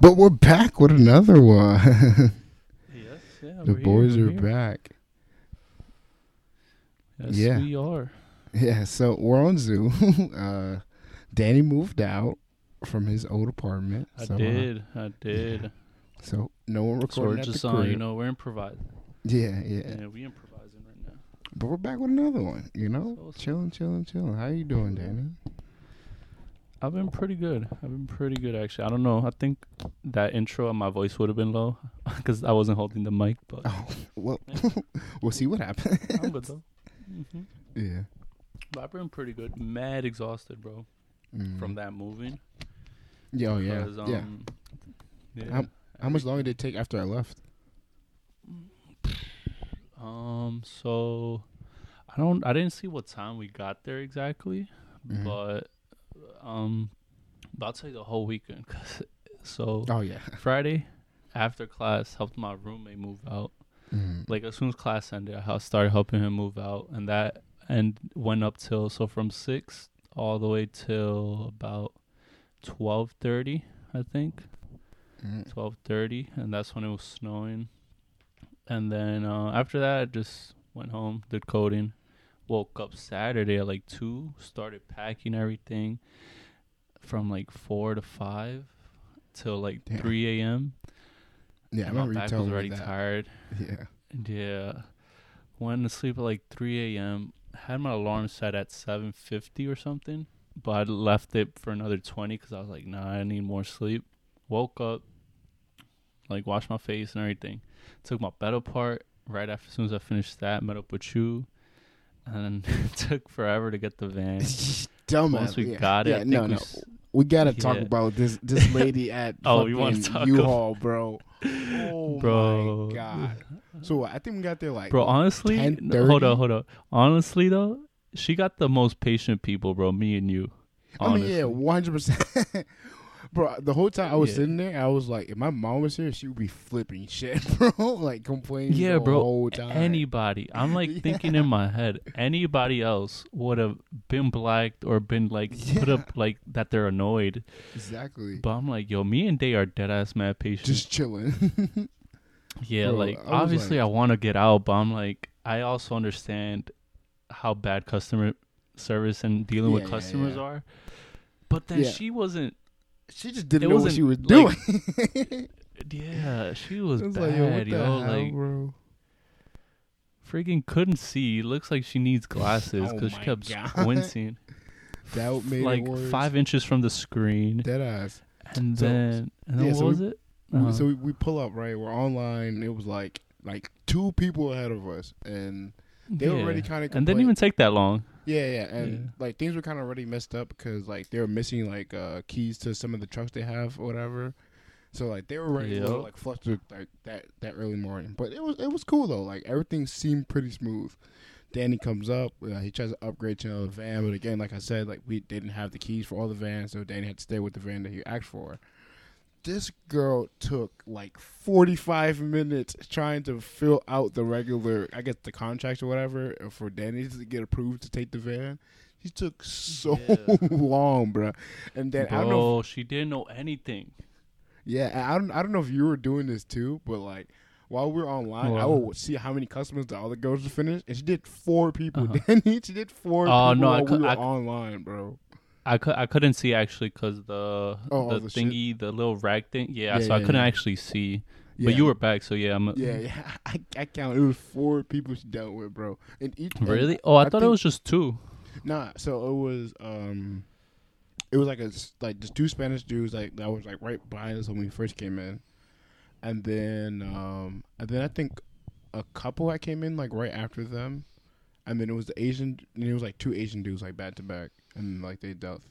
But we're back with another one. Yes, yeah. the we're boys here, are here. back. Yes, Yeah. we are. Yeah, so we're on Zoom. uh, Danny moved out from his old apartment. I so, uh, did. I did. so no one So recording we're at just the on. crib. You know, we're improvising. yeah, yeah, Yeah, we improvising right now. But we're back with another one. You know, So sweet. chilling, chilling, chilling. How you doing, Danny? I've been pretty good. I've been pretty good actually. I don't know. I think that intro, my voice would have been low because I wasn't holding the mic. But Oh, well, we'll see what happens. I'm good though. hmm yeah. But I've been pretty good. Mad exhausted, bro, Mm. from that moving. Yeah, oh, yeah, Because, yeah. um, yeah. How- How much longer did it take after I left? Um. So, I don't. I didn't see what time we got there exactly, Mhm. but um, but I'll tell you the whole weekend. 'cause- so Oh yeah. Friday, after class, helped my roommate move out. Mhm. Like as soon as class ended, I started helping him move out, and that and went up till so from six all the way till about twelve thirty, I think. Mhm. twelve thirty, and that's when it was snowing. And then uh, after that, I just went home, did coding, woke up Saturday at like two, started packing everything from like four to five till like Damn. three a.m. Yeah, I And my remember you back was already tired. Yeah. Yeah, went to sleep at like three a.m. Had my alarm set at seven fifty or something, but I left it for another twenty because I was like, nah, I need more sleep. Woke up, like washed my face and everything. Took my bed apart right after as soon as I finished that. Met up with you, and it took forever to get the van. Dumbass. Once we yeah. got it, yeah, no, we no. s- We gotta talk Yeah. about this this lady at Oh, you wanna talk U-Haul, bro. Oh Bro. my god. So I think we got there like bro, honestly, no, hold on, hold on. Honestly though, she got the most patient people, bro. Me and you. I mean, yeah, one hundred percent. Bro, the whole time I was Yeah. sitting there, I was like, if my mom was here, she would be flipping shit, bro. like complaining. Yeah, the bro. Whole time. Anybody, I'm like Yeah. thinking in my head, anybody else would have been blacked or been like put Yeah. up like that they're annoyed. exactly. But I'm like, yo, me and Day are dead ass mad patient. Just chilling. yeah, bro, like I obviously like- I want to get out, but I'm like, I also understand how bad customer service and dealing with Yeah, yeah, customers yeah. are. But then Yeah. she wasn't. She just didn't It know what she was like, doing. Yeah, she was, was bad, like, yo, yo. like bro? freaking couldn't see. Looks like she needs glasses Oh because she kept God. squinting. That made like five inches from the screen, Dead ass. and So- then and then yeah, what so was we- it? We- Uh, so we, we pull up right. We're online. It was like like two people ahead of us, and they were already kind of and didn't even take that long. yeah yeah, and Yeah. like things were kind of already messed up because like they were missing like uh keys to some of the trucks they have or whatever. So like they were ready a little, Yep. like flustered like that that early morning, but it was it was cool though. Like everything seemed pretty smooth. Danny comes up. Uh, he tries to upgrade to another van, but again, like I said, like we didn't have the keys for all the vans, so Danny had to stay with the van that he asked for. This girl took like forty five minutes trying to fill out the regular, I guess the contract or whatever, uh, for Danny to get approved to take the van. She took so Yeah. long, bro. And then I don't know. Bro, she didn't know anything. Yeah, I don't. I don't know if you were doing this too, but like while we were online, I What? would see how many customers the other girls would finish, and she did four people. Uh-huh. Danny, she did four. Oh, people no, I while cou- we were I cou- online, bro. I could I couldn't see actually because the Oh, the, the shit. thingy the little rag thing yeah, Yeah, so I couldn't yeah. actually see Yeah. but you were back so yeah I'm Yeah, yeah. I, I count. It was four people she dealt with, bro. And each and really oh I, thought it was just two Nah, so it was um, it was like a like just two Spanish dudes like that was like right behind us when we first came in, and then um, and then I think a couple that came in like right after them, and then it was the Asian. And it was like two Asian dudes like back to back, and like they dealt.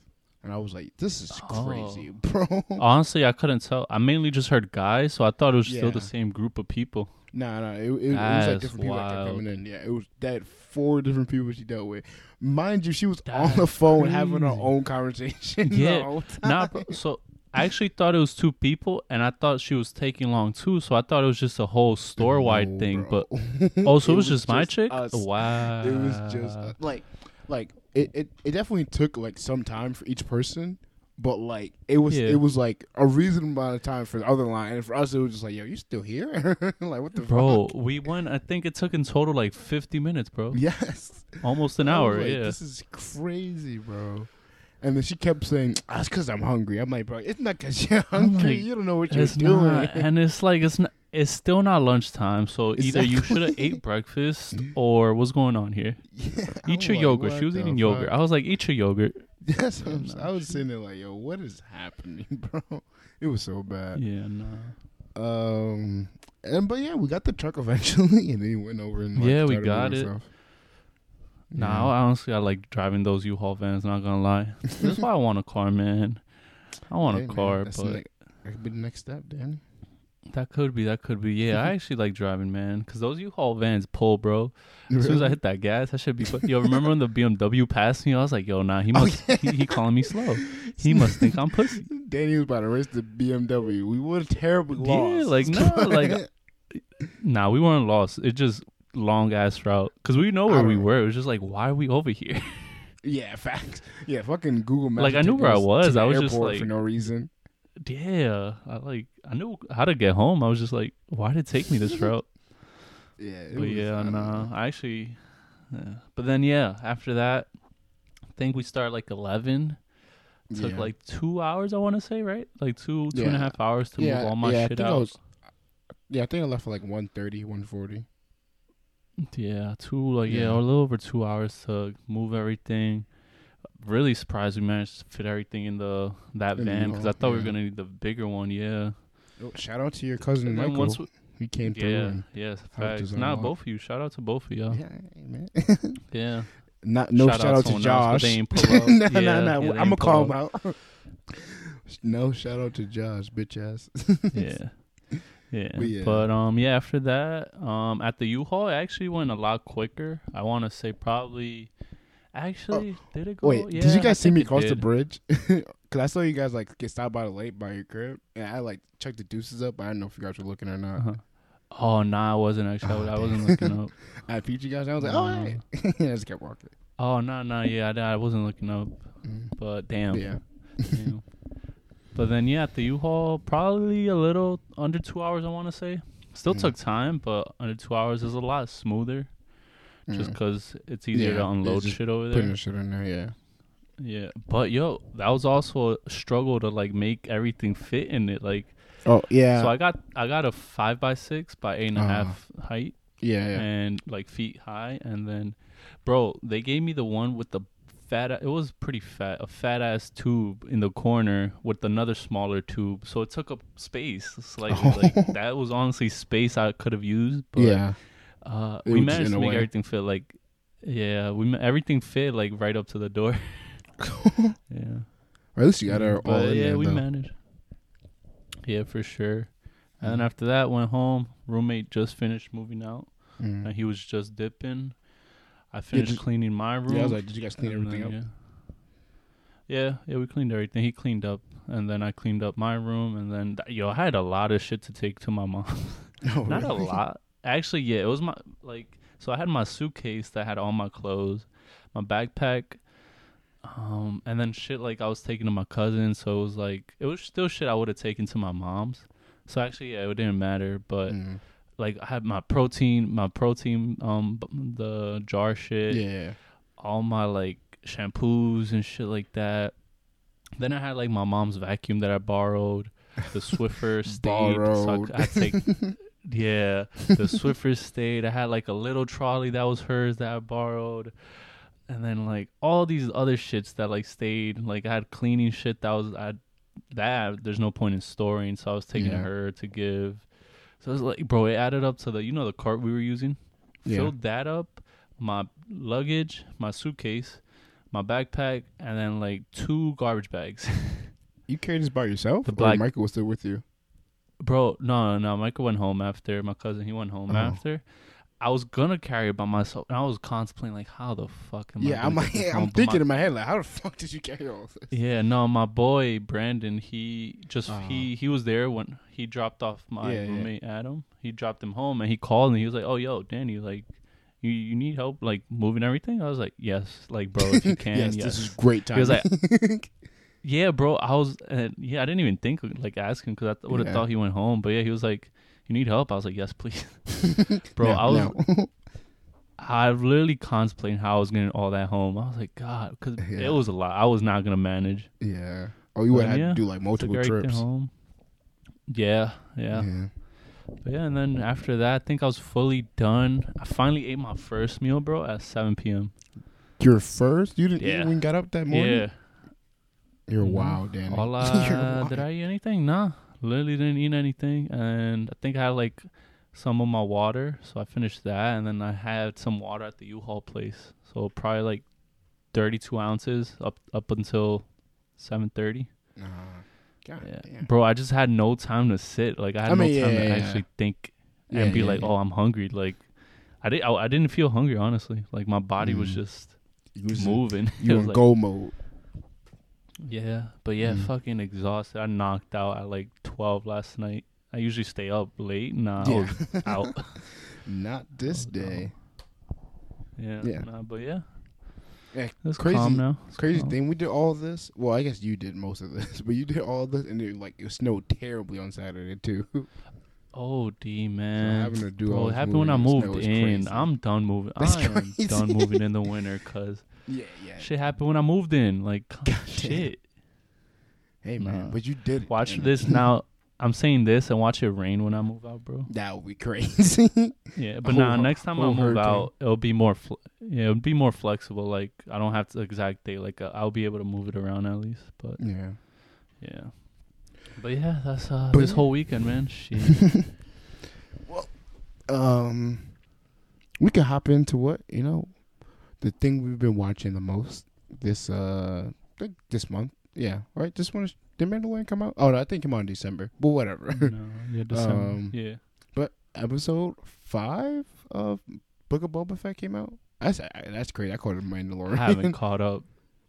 And I was like, "This is crazy, bro." honestly I couldn't tell I mainly just heard guys so I thought it was still Yeah. the same group of people Nah, nah. It, it, it was like That's different people that kept wild. coming in. Yeah, it was that four different people she dealt with. Mind you, she was on That's the phone having her crazy. own conversation. the Yeah. whole time. Nah, bro, so I actually thought it was two people, and I thought she was taking long too. So I thought it was just a whole store wide No, thing. bro. But oh, so it, was, just my chick. us. Wow, It was just uh, like, like it, it. It definitely took like some time for each person, but like it was Yeah. it was like a reasonable amount of time for the other line, and for us it was just like, yo, you still here? like what the Bro, fuck? we went. I think it took in total like 50 minutes, bro. Yes, Almost an hour. like, yeah. this is crazy, bro. And then she kept saying, ah, "That's because I'm hungry." I'm like, "Bro, it's not because you're hungry. like, you don't know what you're doing." not, and it's like it's not. It's still not lunchtime, so either you should have ate breakfast or what's going on here? Yeah, Eat I'm your like, yogurt. She was eating yogurt. I was like, eat your yogurt. Yes, I was sitting there like, "Yo, what is happening, bro?" It was so bad. Yeah, nah. Um, and but yeah, we got the truck eventually, and then he went over and like, Yeah, we got it. stuff. Nah, I honestly, I like driving those U-Haul vans. Not gonna lie, that's why I want a car, man. I want Hey, a man, car, that's but ne- that could be the next step, Danny. That could be, that could be. Yeah, I actually like driving, man, because those U-Haul vans pull, bro. As soon as I hit that gas, I should be. Fu- yo, remember when the BMW passed me? I was like, yo, nah, he Oh, must, he, he calling me slow. He must think I'm pussy. Danny was about to race the BMW. We would have terribly Yeah, lost. like, no, like- Nah, we weren't lost. It just long ass route because we know where we don't- were. It was just like, why are we over here? yeah, facts. Yeah, fucking Google Maps. Like, I knew where I was. I was just like- for no reason. yeah, I like I knew how to get home. I was just like, why did it take me this route? Yeah, But was- yeah, I don't nah. I actually, yeah. but then yeah, after that, I think we start like eleven. Took Yeah. like two hours, I want to say, right? Like two, two and a half hours to yeah, move all my yeah, shit think I out. was- yeah, I think I left for like 130, 140. Yeah, two like yeah. Yeah. a little over two hours to move everything. Really surprised we managed to fit everything in the that In van because I thought we were gonna need the bigger one. Yeah, Oh, shout out to your cousin and Michael. once we, he came through. yeah, yes, facts. both of you. Shout out to both of y'all. Yeah, man. Yeah, Not no shout, out, to someone else, but Josh. they ain't pull up. no, Yeah, no, yeah, no. they I'm gonna call him out. no shout out to Josh, bitch ass. yeah. Yeah. But yeah. But um yeah, after that, um at the U-Haul it actually went a lot quicker. I want to say probably actually did it go Oh, Wait, yeah, did you I guys see me cross the bridge? Cause I saw you guys like get stopped by the lake by your crib, and I like checked the deuces up. But I don't know if you guys were looking or not. Uh-huh. Oh, nah, I wasn't actually. I, Oh, was- I wasn't looking up. I peeped you guys. And I was like, oh, hey. I just kept walking. Oh, no, no, yeah, I, I wasn't looking up. Mm. But damn. Yeah. damn. But then yeah, at the U-Haul, probably a little under two hours. I want to say. Still Mm. took time, but under two hours is a lot smoother. Just Mm. because it's easier Yeah, to unload shit over there. Putting shit in there, yeah. Yeah, but yo, that was also a struggle to like make everything fit in it. Like, Oh yeah, so I got I got a five by six by eight and a half Uh-huh. height yeah, yeah. and like feet high, and then, bro, they gave me the one with the fat. It was pretty fat, a fat ass tube in the corner with another smaller tube, so it took up space slightly. like that was honestly space I could have used, but yeah. uh, we managed to make way. everything fit. Like, yeah, we everything fit like right up to the door. yeah. Or at least you got her all in yeah, there, we though. managed. Yeah, for sure. And then Mhm. after that, went home. Roommate just finished moving out, Mm. and he was just dipping. I finished cleaning my room. Yeah, I was like, did you guys clean and everything then, up? Yeah. yeah, yeah, we cleaned everything. He cleaned up, and then I cleaned up my room, and then th- yo, I had a lot of shit to take to my mom. Oh, Not a lot, actually. Yeah, it was my like. So I had my suitcase that had all my clothes, my backpack, um, and then shit like I was taking to my cousin. So it was like it was still shit I would have taken to my mom's. So actually, yeah, it didn't matter. But Mm. like I had my protein, my protein, um, the jar shit, Yeah. all my like shampoos and shit like that. Then I had like my mom's vacuum that I borrowed, the Swiffer stayed. So I, I take yeah, the Swiffer stayed. I had like a little trolley that was hers that I borrowed. And then like all these other shits that like stayed. Like I had cleaning shit that was I that there's no point in storing, so I was taking Yeah. her to give. So it was like bro, it added up to the you know the cart we were using? Yeah. Filled that up, my luggage, my suitcase, my backpack, and then like two garbage bags. You carried this by yourself? The black- Michael was still with you? Bro, no, no, Michael went home after. My cousin, he went home Oh. after. I was gonna carry it by myself, and I was contemplating like, how the fuck am I? yeah, gonna I'm I'm thinking my- in my head, like, how the fuck did you carry all this? yeah, no, my boy Brandon, he just Oh. he he was there when he dropped off my Yeah, yeah. roommate Adam. He dropped him home, and he called and he was like, "Oh, yo, Danny, like, you you need help like moving everything?" I was like, "Yes, like, bro, if you can, yes, yes." this is great time. He was like, Yeah, bro. I was, uh, yeah, I didn't even think of, like ask him because I would have Yeah. thought he went home. But yeah, he was like, "You need help?" I was like, "Yes, please." Bro, No, I was, no. I literally contemplating how I was getting all that home. I was like, God, because Yeah. it was a lot. I was not gonna manage yeah. Oh, you would have yeah, to do like multiple trips. home. Yeah, yeah, But yeah. And then after that, I think I was fully done. I finally ate my first meal, bro, at 7 p.m. Your first? You didn't Yeah. even got up that morning? Yeah. You're Mhm. wild, Danny. All You're uh, wild. did I eat anything? Nah, literally didn't eat anything, and I think I had like some of my water, so I finished that, and then I had some water at the U-Haul place, so probably like thirty-two ounces up up until seven thirty. Nah. God Yeah, damn. bro, I just had no time to sit. Like I had I no time yeah, to yeah, yeah. actually think Yeah, and be like, oh, I'm hungry. Like I did, I, I didn't feel hungry honestly. Like my body was Mm. just You was moving. You was in like- go mode. Yeah, but yeah, Mm. fucking exhausted. I knocked out at like twelve last night. I usually stay up late. Nah, Yeah. out. Not this Oh, no. day. Yeah, Yeah. Nah, but yeah, Yeah, it's crazy- calm now. It's Crazy calm. thing, we did all this. Well, I guess you did most of this, but you did all this, and it like it snowed terribly on Saturday too. Oh, D So man. having to do all it happened when I moving in the moved in. crazy. I'm done moving. That's I am crazy. done moving in the winter because yeah, yeah. shit happened when I moved in. Like shit. Hey man, Nah. but you did it. Watch this now. I'm saying this and watch it rain when I move out, bro. That would be crazy. Yeah, but now hur- next time I move hurricane. out, it'll be more. Fl- yeah, it'll be more flexible. Like I don't have to exact date. Like uh, I'll be able to move it around at least. But yeah. yeah, but yeah, that's uh But this whole weekend, man. Shit. Um, we can hop into what you know, the thing we've been watching the most this uh this month. Yeah, right. This one is did Mandalorian come out? Oh no, I think it came out in December. But whatever. no, yeah, December. Um, yeah. but episode five of Book of Boba Fett came out. That's that's great. I called it Mandalorian. I haven't caught up.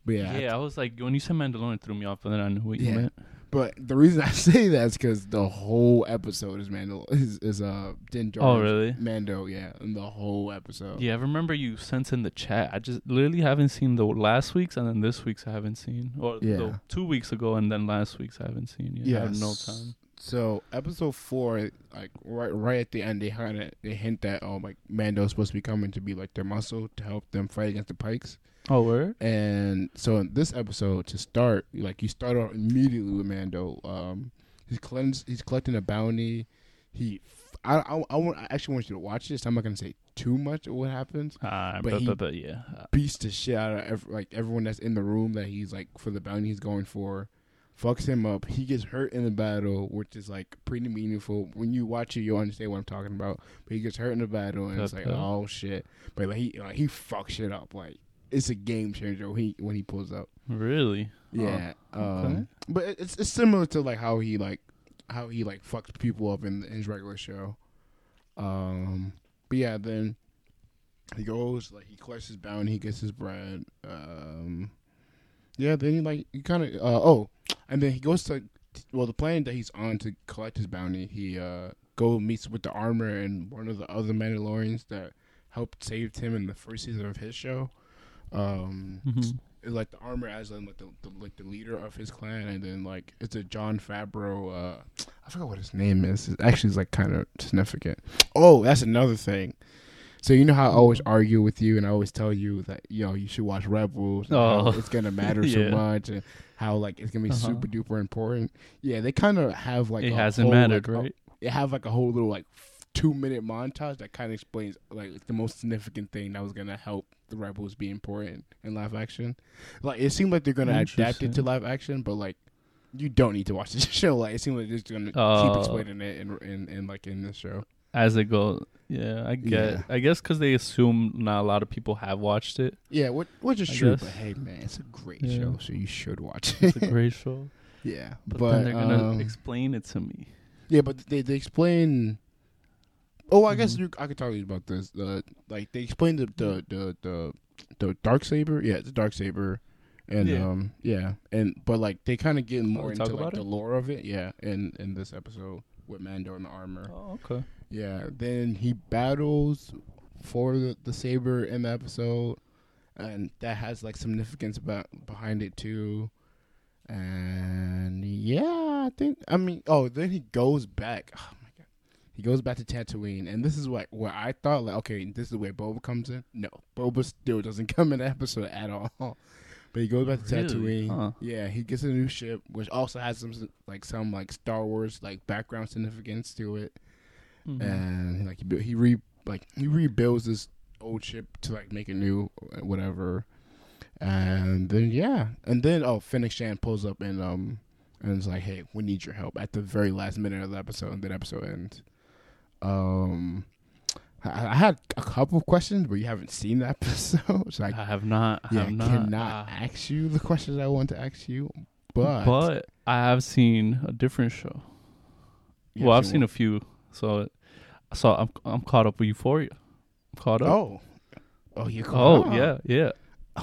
but Yeah, yeah, I was like, when you said Mandalorian, it threw me off, and then I knew what you meant. But the reason I say that is because the whole episode is Mandal is, is uh Din Djarin's Oh, really? Mando, yeah, and the whole episode. Yeah, I remember you sent in the chat. I just literally haven't seen the last week's, and then this week's I haven't seen, or Yeah. the two weeks ago, and then last week's I haven't seen. Yeah, I have no Yes. time. So episode four, like right right at the end, they kind of they hint that oh like Mando's supposed to be coming to be like their muscle to help them fight against the Pikes. Oh, word? And so in this episode, to start, like you start off immediately with Mando. Um, he's cleanse, he's collecting a bounty. He, I, I, I, want, I actually want you to watch this. I'm not gonna say too much of what happens. Uh, But but, but, but yeah. Beats the shit out of ev- like everyone that's in the room that he's like for the bounty he's going for. Fucks him up. He gets hurt in the battle, which is like pretty meaningful. When you watch it, you'll understand what I'm talking about. But he gets hurt in the battle, and it's like, oh shit. But like he, like, he fucks shit up. Like it's a game changer when he when he pulls up. Really? Yeah. okay. Um, but it- it's it's similar to like how he like how he like fucks people up in, in his regular show. Um, but yeah, then he goes like he collects his bounty, he gets his bread. Um, yeah, then he like he kind of uh, oh, and then he goes to well the planet that he's on to collect his bounty. He uh go meets with the armor and one of the other Mandalorians that helped saved him in the first season of his show. Um, mm-hmm. like the armor as in like the, the like the leader of his clan, and then like it's a Jon Favreau. Uh, I forgot what his name is. It actually is like kind of significant. Oh, that's another thing. So you know how I always argue with you, and I always tell you that you know you should watch Rebels. Oh. it's gonna matter so much, and how like it's gonna be Uh-huh. super duper important. Yeah, they kind of have like it a hasn't whole, mattered, like, a- right? they have like a whole little like two minute montage that kind of explains like the most significant thing that was gonna help the rebels be important in live action. Like it seemed like they're gonna adapt it to live action, but like you don't need to watch this show. Like it seems like they're just gonna keep Oh. explaining it in, in in like in this show. As it goes. Yeah, I get. Yeah. I guess because they assume not a lot of people have watched it. Yeah, which is I true. guess. But hey, man, it's a great Yeah. show, so you should watch it. It's a great show. yeah, But, but, then they're gonna um, explain it to me. Yeah, but they they explain. Oh, I guess Mhm. you, I could talk to you about this. The like they explain the the the the, the dark saber. Yeah, the dark saber, and Yeah. um yeah, and but like they kind of get more into like about the it? lore of it. Yeah, in in this episode with Mando and the armor. Oh, okay. Yeah, then he battles for the, the saber in the episode, and that has like significance about behind it too. And yeah, I think I mean, oh, then he goes back. Oh he goes back to Tatooine, and this is what where I thought like, okay, this is where Boba comes in. No, Boba still doesn't come in the episode at all. But he goes back to Really? Tatooine. Huh. Yeah, he gets a new ship, which also has some like some like Star Wars like background significance to it. Mhm. and like he he re like he rebuilds this old ship to like make it new, uh, whatever. And then yeah, and then oh, Fennec Shand pulls up and um and it's like, hey, we need your help at the very last minute of the episode, and then episode ends. Um, I, I had a couple of questions, but you haven't seen the episode, so I, I have not. I yeah, have not. cannot uh, ask you the questions I want to ask you. But, but I have seen a different show. Well, I've seen a few. So, so I'm I'm caught up with Euphoria. I'm caught up. Oh, oh, you Oh, caught up. yeah, yeah.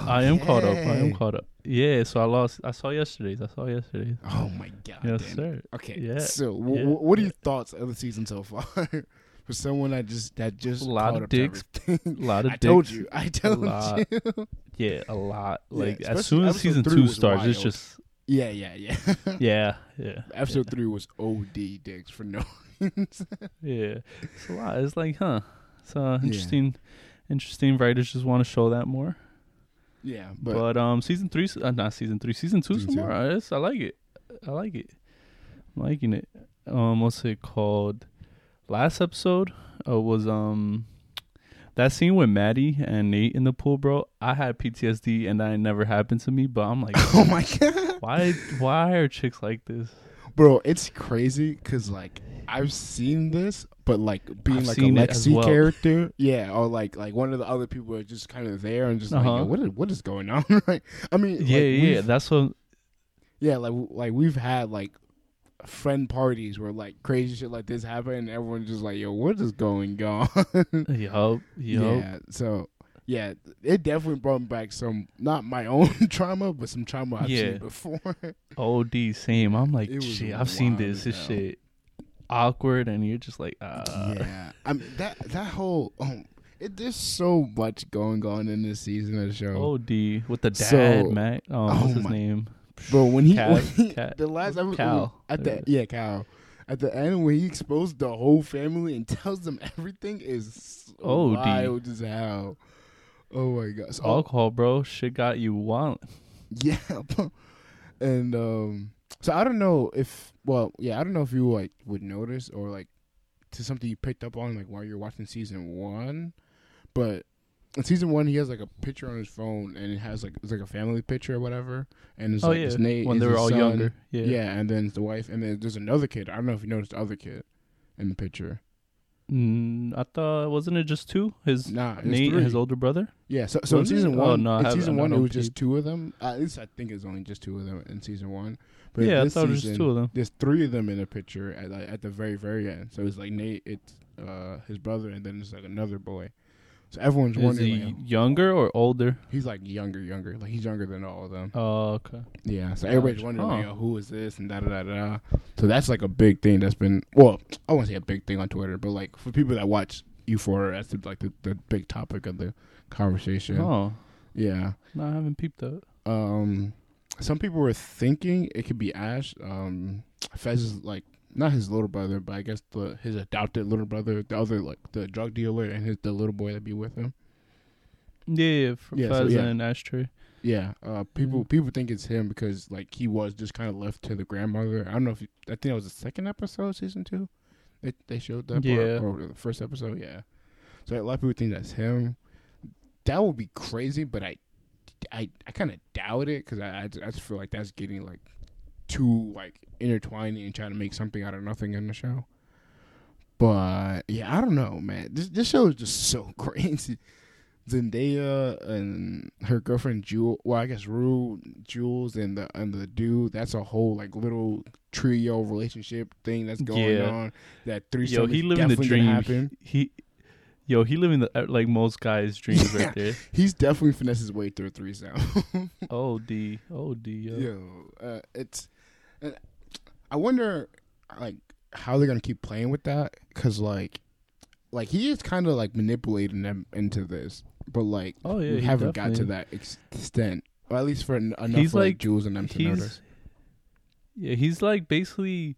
Oh, I am caught up. I am caught up. Yeah. So I lost. I saw yesterday's. I saw yesterday's. Oh my god! yes, sir. Okay, Yeah, so w- yeah, what are your thoughts of the season so far? For someone that just that just A lot of dicks. A lot of dicks. I told you. I told lot. you. Yeah, a lot. Like especially as soon as season two starts, it's just yeah, yeah, yeah. yeah, yeah. Episode three was OD dicks for no. Reason. yeah, it's a lot. It's like, huh? It's uh, interesting. Interesting. Writers just want to show that more. Yeah, But, but, um, season three, uh, not season three, season two, Season some more. Uh, I like it. I like it. I'm liking it. Um, what's it called? Last episode uh, was um that scene with Maddie and Nate in the pool, bro. I had PTSD and that never happened to me, but I'm like, oh my god, why? Why are chicks like this? Bro, it's crazy because like I've seen this, but like being I've like a Lexi well. character, yeah, or like like one of the other people are just kind of there and just like, Uh-huh. Yo, what is what is going on? right? I mean, Yeah, like, yeah. That's what. Yeah, like like we've had like friend parties where like crazy shit like this happen and everyone's just like, yo, what is going on? Yup. Yup. Yeah. So yeah, it definitely brought back some not my own trauma, but some trauma I've Yeah. seen before. OD same. I'm like, shit. I've seen this. This shit awkward, and you're just like, uh, yeah. I mean that that whole um it, there's so much going on in this season of the show. OD with the dad, So- Matt. Um, oh what's his my- name? Bro, when he, Cal- when he- Cal- the last episode Cal. at the yeah Cal at the end when he exposed the whole family and tells them everything is so Oh, D. wild as hell. Oh my god! Alcohol, bro. Shit got you wild. yeah, and um, so I don't know if well, yeah, I don't know if you like would notice or like to something you picked up on like while you're watching season one, but in season one he has like a picture on his phone and it has like it's like a family picture or whatever, and it's Oh like yeah, it's Nate when they were all son, younger. Yeah. Yeah. and then it's the wife, and then there's another kid. I don't know if you noticed the other kid in the picture. Mm, I thought wasn't it just two? His Nah, Nate three. and his older brother. Yeah, so so in season Oh, one, no, in season one it was just two of them. At least I think it's only just two of them in season one. But yeah, I thought it was just two of them. There's three of them in the picture at like, at the very very end. So it's like Nate, it's uh his brother, and then it's like another boy. So everyone's Is wondering. he like, younger or older? he's like younger, younger. Like he's younger than all of them. Oh, okay. Yeah. So everybody's wondering, like, Huh. oh, who is this and da da da da. So that's like a big thing that's been. Well, I won't say a big thing on Twitter, but like for people that watch Euphoria, that's the, like the, the big topic of the conversation. Oh, Yeah. no, I haven't peeped that. Um, some people were thinking it could be Ash. Um, Fez is like not his little brother, but I guess the his adopted little brother, the other like the drug dealer, and his the little boy that be with him. Yeah, yeah, for Yeah, so yeah. and Ashtray. Yeah, uh, people Mhm. people think it's him because like he was just kind of left to the grandmother. I don't know if you, I think it was the second episode, of season two. They they showed that Yeah. part, or the first episode. Yeah, so a lot of people think that's him. That would be crazy, but I I, I kind of doubt it because I, I I just feel like that's getting like too like intertwining and trying to make something out of nothing in the show. But yeah, I don't know, man. This this show is just so crazy. Zendaya and her girlfriend Jules. Well, I guess Rue, Jules, and the and the dude. That's a whole like little trio relationship thing that's going Yeah. on. That three Yo, he living the dream. He, yo, he living the uh, like most guys' dreams Yeah. right there. He's definitely finessed his way through a threesome. Oh D, oh D, yo. Yo, uh, it's. I wonder, like, how they're gonna keep playing with that because, like, like he is kind of like manipulating them into this, but like, Oh yeah, we haven't got to that extent, or at least for en- enough He's for, like, like- Jules and them to notice. Yeah, he's like basically,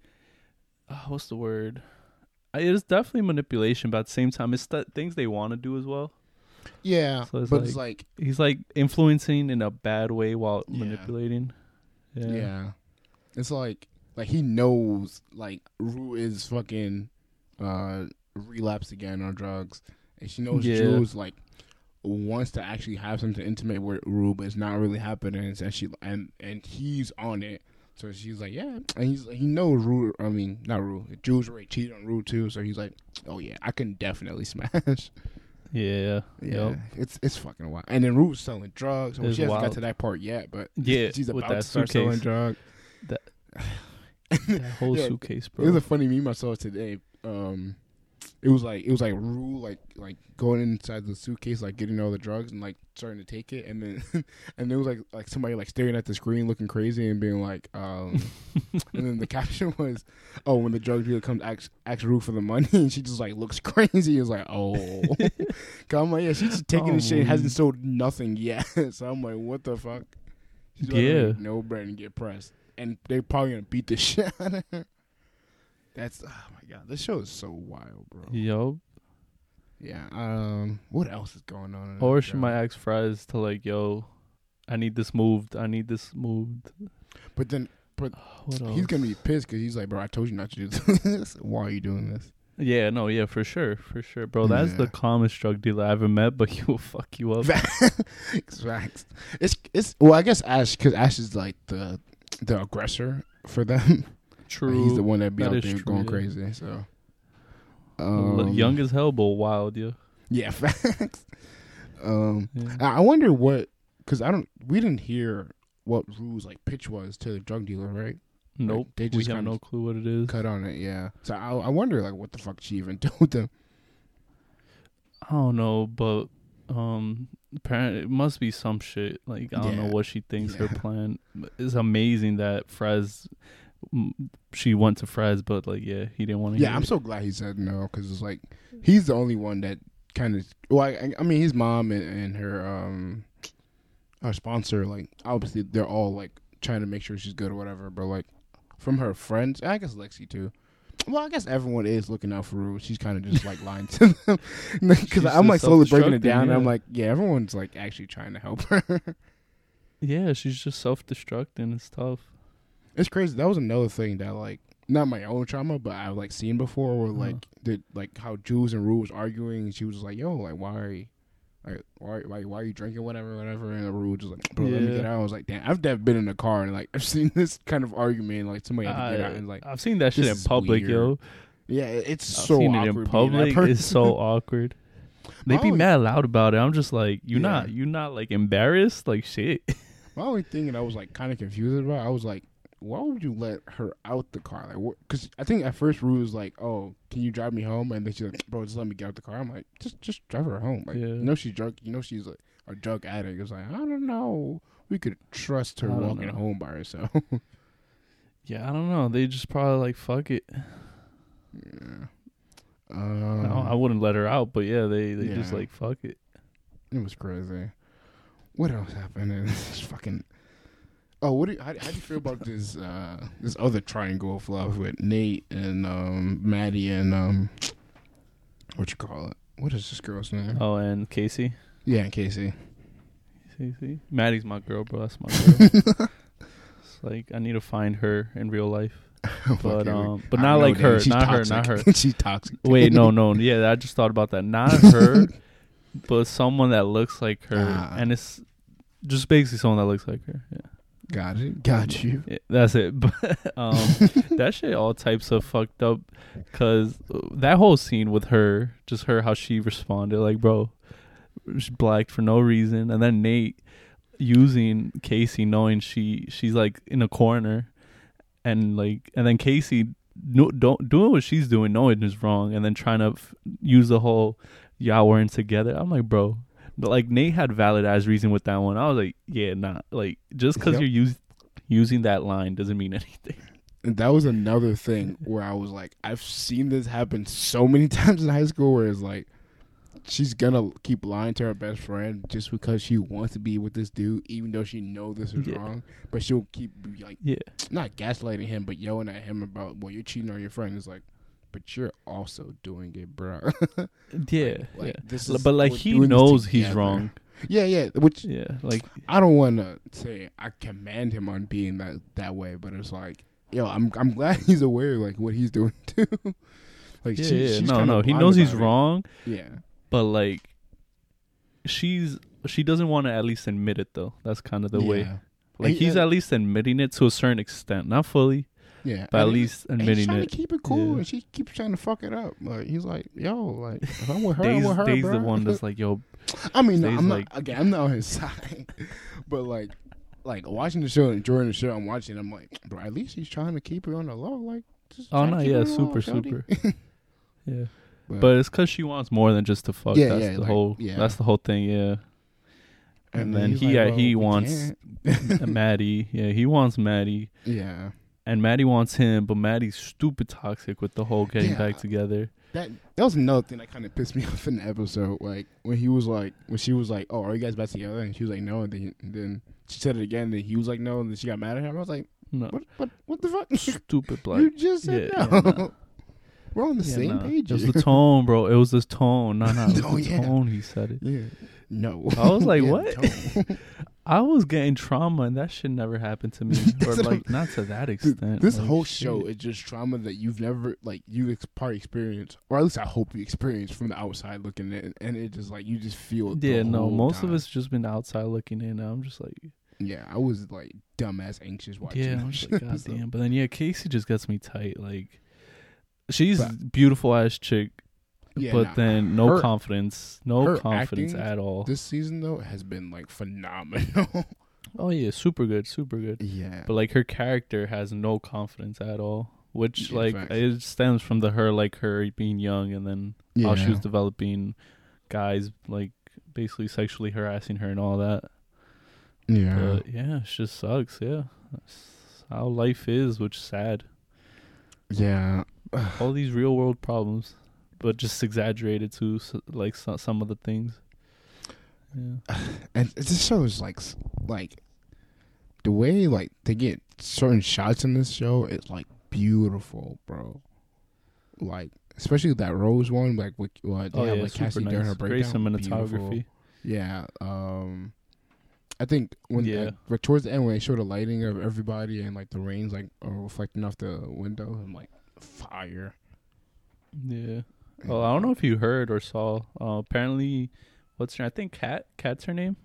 uh, what's the word? It is definitely manipulation, but at the same time, it's th- things they want to do as well. Yeah, So it's but it's like He's like influencing in a bad way while Yeah. manipulating. yeah. Yeah. It's like like he knows like Rue is fucking uh relapsed again on drugs, and she knows Yeah. Jules like wants to actually have something intimate with Rue, but it's not really happening. And she and and he's on it. So she's like, yeah, and he's he knows Rue. I mean, not Rue. Jules already cheated on Rue too. So he's like, oh yeah, I can definitely smash. Yeah. Yeah, Yup. it's it's fucking wild. And then Rue's selling drugs. Well, she hasn't got to that part yet, but Yeah, she's about to start selling drugs. That- That whole Yeah, suitcase, It was bro. a funny meme I saw today. Um, it was like it was like Rue like like going inside the suitcase like getting all the drugs and like starting to take it. And then and it was like like somebody like staring at the screen looking crazy and being like um and then the caption was oh when the drug dealer comes ask ask Rue for the money. And she just like looks crazy. Is like oh. I'm like yeah she's just taking Oh, this shit and hasn't sold nothing yet. So I'm like what the fuck? She's Yeah. no bread and get pressed and they're probably gonna beat the shit out of her. That's oh my god, this show is so wild, bro. Yo. Yeah. Um. What else is going on? in Or she show? might ask Fez to like, yo, I need this moved. I need this moved. But then What else? he's gonna be pissed because he's like, bro, I told you not to do this. Why are you doing this? Yeah, no, yeah, for sure, for sure, bro. That's the calmest drug dealer I've ever met, but he will fuck you up. Facts. It's it's well, I guess Ash because Ash is like the the aggressor for them. True. He's the one that be That out there true, going yeah. crazy. So. Um, Young as hell, but wild, yeah. Yeah. Facts. Um. yeah. I wonder what because I don't. We didn't hear what Rue's like pitch was to the drug dealer, right? Nope. they we just have no clue what it is. Cut on it, yeah. So I, I wonder like what the fuck she even told them. I don't know, but um, apparently it must be some shit. Like I don't know what she thinks her plan. It's amazing that Fez, mm, she went to Fez, but like yeah, he didn't want to. Yeah, I'm so glad he said no because it's like he's the only one that kind of. Well, I, I mean, his mom and, and her um, her sponsor, like obviously they're all like trying to make sure she's good or whatever. But like from her friends, I guess Lexi too. Well, I guess everyone is looking out for Rue. She's kind of just like lying to them because I'm like slowly breaking it down. And I'm like, yeah, everyone's like actually trying to help her. Yeah, she's just self-destructing. It's tough. It's crazy. That was another thing that like not my own trauma, but I've like seen before where Uh-huh. like did like how Jules and Rue was arguing and she was like, Yo, like why are you like why why why are you drinking whatever, whatever and Rue was just like, Bro, let me get out. I was like, damn, I've never been in a car and like I've seen this kind of argument, like somebody had to get out and like I've seen that shit in public, weird. yo. Yeah, it's I've so seen awkward it in public. It's so awkward. They be mad loud about it. I'm just like, you Yeah. not, you're not like embarrassed, like shit. My only thing that I was like kind of confused about, I was like, why would you let her out the car? Like, because I think at first Rue was like, "Oh, can you drive me home?" And then she's like, "Bro, just let me get out the car." I'm like, "Just, just drive her home." Like, Yeah. you know she's drunk. You know she's like a drug addict. It's like I don't know. We could trust her walking know. home by herself. yeah, I don't know. They just probably like fuck it. yeah. I, don't- I Um, wouldn't let her out, but yeah, they they just like fuck it. it was crazy. What else happened? in this fucking. Oh, what do you, how, how do you feel about this uh, this other triangle of love with Nate and um, Maddie and um, what you call it? What is this girl's name? Oh, and Cassie, Yeah, and Cassie. see, see, Maddie's my girl, bro. That's my girl. it's like I need to find her in real life, but um, but not like her, not toxic. her, not her. She's toxic. Wait, no, no, yeah, I just thought about that. Not her, but someone that looks like her, Ah. and it's just basically someone that looks like her. Yeah. Got it. Got you. That's it. But um, that shit all types of fucked up. Cause that whole scene with her, just her how she responded, like bro, she blacked for no reason, and then Nate using Cassie, knowing she she's like in a corner, and like and then Cassie no, don't doing what she's doing, knowing is wrong, and then trying to f- use the whole y'all weren't together. I'm like, bro. But like Nate had valid ass reason with that one. I was like, yeah, nah. Like just because Yep. you're use, using that line doesn't mean anything. And that was another thing where I was like, I've seen this happen so many times in high school where it's like she's gonna keep lying to her best friend just because she wants to be with this dude, even though she know this is Yeah. wrong. But she'll keep like Yeah. not gaslighting him, but yelling at him about well, you're cheating on your friend. It's like, but you're also doing it, bro. Yeah. like, yeah. this is- But like he knows he's wrong. yeah, yeah. Which Yeah. Like I don't want to say I command him on being that that way, but it's like, yo, I'm I'm glad he's aware of, like what he's doing too. like, yeah, she, yeah. she's no, no. He knows he's it. wrong, Yeah, but like she's she doesn't want to at least admit it though. That's kind of the way. Like he's uh, at least admitting it to a certain extent, not fully, Yeah, but at least admitting trying it. to keep it cool, Yeah. and she keeps trying to fuck it up. Like he's like, yo, like if I'm with her, I'm with her, bro. the one that's like, yo, I mean, no, I'm like- not again. I'm not on his side, but like, like watching the show, and enjoying the show. I'm watching. I'm like, bro, at least he's trying to keep it on the low. Like, just oh try to no, keep it yeah, on the low, super, shorty. super. yeah. But, But it's because she wants more than just to fuck. Yeah, that's yeah, the like, whole. yeah. That's the whole thing. Yeah. And, then he's he, like, uh, well, he we wants can't. Maddie. Yeah, he wants Maddie, yeah, and Maddie wants him, but Maddie's stupid toxic with the whole getting Yeah. back together. that that was another thing that kind of pissed me off in the episode. Like when he was like, when she was like, "Oh, are you guys back together?" and she was like, "No," and then, and then she said it again. And then he was like, "No," and then she got mad at him. I was like, No, "What? What? What the fuck?" stupid black. you just said yeah, no. yeah, no. We're on the same nah. page. It was the tone, bro. It was this tone. No, no, it was Oh, the tone. He said it. yeah. No. I was like, Yeah, what? I was getting trauma, and that should never happen to me, or like not to that Dude, extent. this Like, whole shit. show is just trauma that you've never like you ex- part experienced, or at least I hope you experienced from the outside looking in, and it just like you just feel. Yeah, no. Most of time. it's just been outside looking in. I'm just like, Yeah, I was like dumbass anxious watching. yeah, I'm just like, god so- damn. But then yeah, Cassie just gets me tight. Like, she's But- beautiful ass chick, Yeah, but nah, then no her- confidence, no confidence at all. This season though has been like phenomenal. oh yeah, super good, super good. yeah, But like her character has no confidence at all, which Yeah, like facts. it stems from the her like her being young and then how she was developing guys like basically sexually harassing her and all that. yeah, But yeah, it just sucks. Yeah, That's how life is, which is sad. yeah. All these real world problems, but just exaggerated to like so, some of the things. Yeah, and this show is like like the way like they get certain shots in this show is like beautiful, bro. Like especially that rose one, like with what they oh have yeah, like Cassie nice. during her Great breakdown. cinematography. Beautiful. Yeah, um, I think when Yeah. like, like, towards the end when they show the lighting of everybody and like the rains like are reflecting off the window, I'm like fire. Yeah. Well, I don't know if you heard or saw. Uh, apparently, what's her? I think Cat. Cat's her name.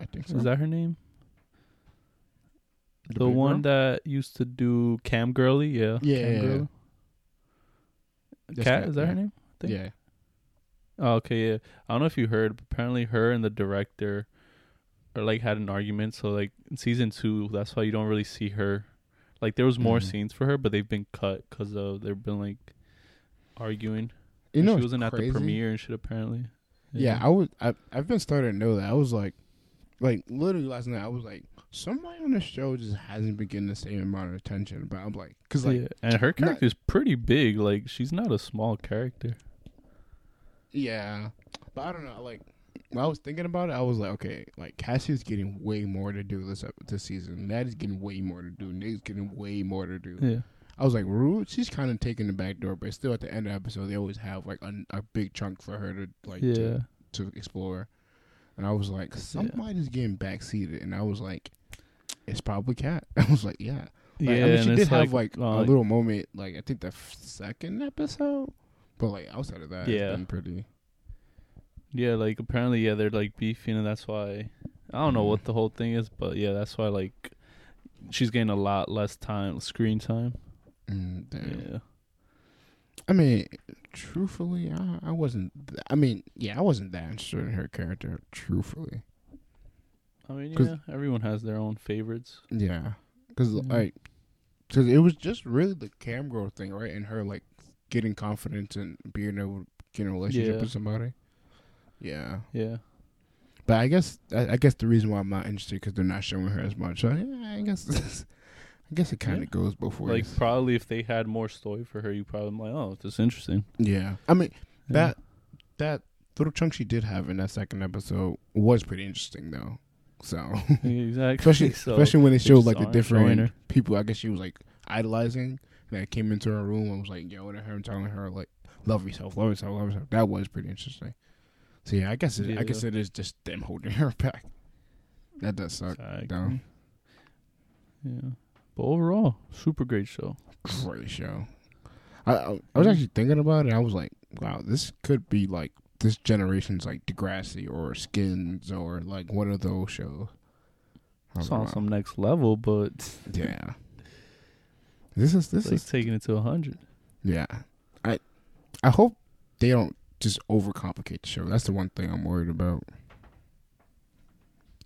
I think so. Is that her name? The, big one girl? that used to do Cam Girly. Yeah. Yeah, Cam yeah, Girly. That's Cat. Is that yeah. her name? think? Yeah. Oh, okay. Yeah. I don't know if you heard. But apparently, her and the director, are like had an argument. So like in season two, that's why you don't really see her. Like there was more Mhm. scenes for her, but they've been cut because of they've been like arguing. You know, she wasn't at the premiere and shit. Apparently. Yeah, I was. I, I've been starting to know that. I was like, like literally last night. I was like, somebody on the show just hasn't been getting the same amount of attention. But I'm like, cause like, yeah. And her not- character's pretty big. Like she's not a small character. yeah. But I don't know. Like, when I was thinking about it, I was like, okay, like Cassie's getting way more to do this ep- this season. Maddie's getting way more to do. Nick's getting way more to do. Yeah. I was like, Rue, she's kind of taking the back door, but still at the end of the episode, they always have like a, a big chunk for her to like Yeah. to, to explore. And I was like, somebody's getting backseated, and I was like, it's probably Cat. I was like, yeah. Like, yeah. I mean, she did have like, uh, a little moment, like I think the f- second episode, but like outside of that, Yeah. it's been pretty. Yeah, like apparently, yeah, they're like beefing, and that's why I don't know what the whole thing is, but yeah, that's why like she's getting a lot less time, screen time. Mm. Yeah, I mean, truthfully, I, I wasn't. th- I mean, yeah, I wasn't that interested in her character. Truthfully, I mean, yeah, everyone has their own favorites. yeah, because like, because it was just really the cam girl thing, right? And her like getting confidence and being able to get in a relationship Yeah. with somebody. Yeah, Yeah, but I guess I, I guess the reason why I'm not interested because they're not showing her as much. So yeah, I guess I guess it kind of Yeah. goes both ways. like probably if they had more story for her, you probably like, oh, this is interesting. yeah, I mean Yeah. that that little chunk she did have in that second episode was pretty interesting though. So exactly. especially So, especially when they showed like the different people. I guess she was like idolizing. That came into her room and was like yelling at her and telling her like, "Love yourself, love yourself, love yourself." That was pretty interesting. So yeah, I guess it, I guess it is just them holding her back. That does suck. Exactly. though. Yeah. But overall, super great show. Great show. I, I I was actually thinking about it. I was like, wow, this could be like this generation's like Degrassi or Skins or like one of those shows. It's on some next level, but Yeah. This is this like is taking it to a hundred. yeah. I I hope they don't just overcomplicate the show. That's the one thing I'm worried about.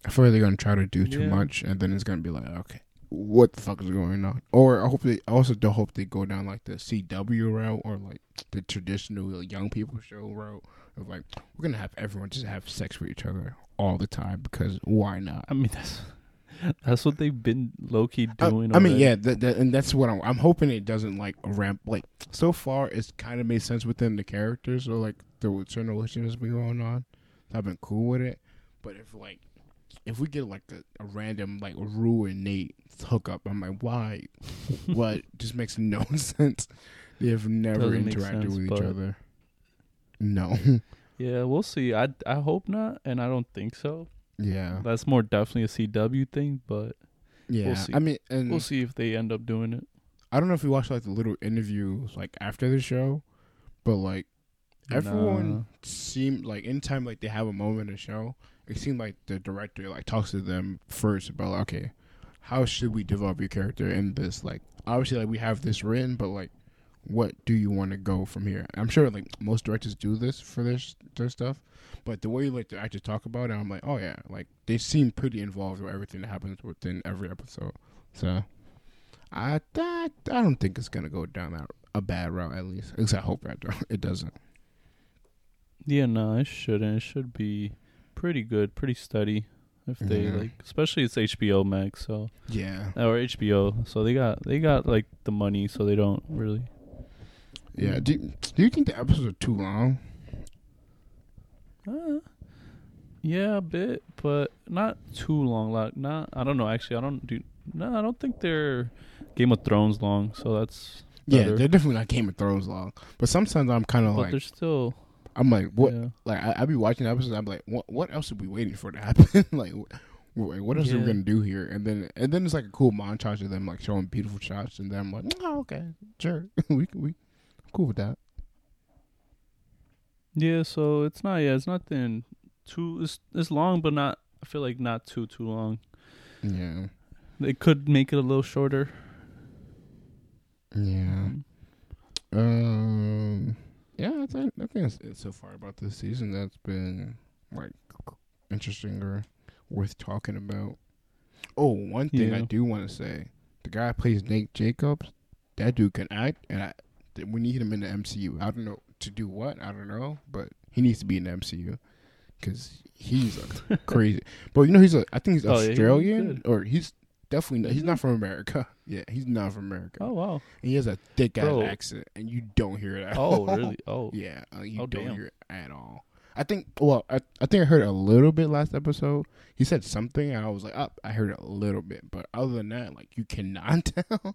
I feel like they're gonna try to do too Yeah. much, and then it's gonna be like, okay, what the fuck is going on? Or I hope they I also don't hope they go down like the CW route or like the traditional young people show route of like we're gonna have everyone just have sex with each other all the time because why not? I mean, that's that's what they've been low key doing. I, mean, yeah, that, that, and that's what I'm. I'm hoping it doesn't like ramp. Like so far, it's kind of made sense within the characters or like the certain relationships been going on. So I've been cool with it. But if like, if we get like a, a random like Rue and Nate hookup, I'm like, why? what? Just makes no sense. They have never Doesn't interacted sense, with each other. No. yeah, we'll see. I I hope not, and I don't think so. yeah. That's more definitely a CW thing, but Yeah. we'll see. I mean, and we'll see if they end up doing it. I don't know if you watched like the little interviews like after the show, but like everyone Nah. seemed like anytime like they have a moment in the show, it seemed like the director like talks to them first about like, okay, how should we develop your character in this? Like obviously like we have this written, but like what do you want to go from here? I'm sure like most directors do this for this their stuff, but the way like the actors talk about it, I'm like, oh yeah, like they seem pretty involved with everything that happens within every episode. So I I, I don't think it's gonna go down that a bad route at least. At least I hope that it doesn't. Yeah, no, it shouldn't. It should be pretty good, pretty steady. If they Yeah. like, especially it's HBO Max, so Yeah. or HBO, so they got they got like the money, so they don't really. Yeah. Do Do you think the episodes are too long? Uh, yeah, a bit, but not too long. Like not, I don't know. Actually, I don't do. No, I don't think they're Game of Thrones long. So that's Yeah, they're definitely not Game of Thrones long. But sometimes I'm kind of like, they're still. I'm like, what? Yeah. Like I, I be watching episodes. I'm like, what? What else are we waiting for to happen? like, wh- wh- what else are we gonna do here? And then, and then it's like a cool montage of them like showing beautiful shots, and then I'm like, oh, okay, sure, we we I'm cool with that. Yeah, so it's not. Yeah, it's nothing too. It's it's long, but not. I feel like not too too long. Yeah, They could make it a little shorter. yeah. Um, yeah, I think I think that's it so far about this season. That's been like interesting or worth talking about. Oh, one thing I do want to say: the guy plays Nate Jacobs, that dude can act, and I, we need him in the MCU. I don't know to do what, I don't know, but he needs to be in the MCU because he's crazy. But you know, he's a I think he's Oh, yeah, he's Australian or he's definitely not, he's not from America. Yeah, he's not from America. Oh wow. And he has a thick ass accent, and you don't hear it at Oh all. really? Oh Yeah, uh, you Oh, don't damn. hear it at all. I think. Well, I, I think I heard a little bit last episode. He said something, and I was like, "Up." I heard a little bit, but other than that, like you cannot tell.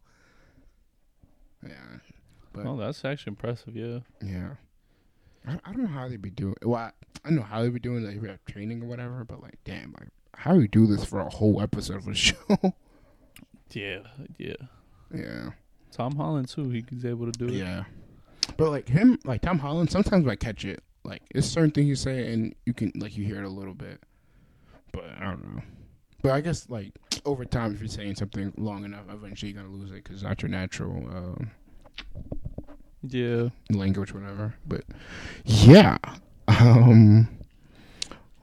yeah, but Oh, that's actually impressive. Yeah. yeah, I, I don't know how they be doing. Well, I, I know how they be doing like we have training or whatever, but like, damn, like how do you do this for a whole episode of a show? Yeah. Yeah. yeah. Tom Holland too. He's able to do it. Yeah. But like him, like Tom Holland, sometimes I catch it. Like it's certain things you say, and you can like you hear it a little bit. But I don't know. But I guess like over time, if you're saying something long enough, eventually you're gonna lose it because it's not your natural um, Yeah. language, whatever. But yeah. Um.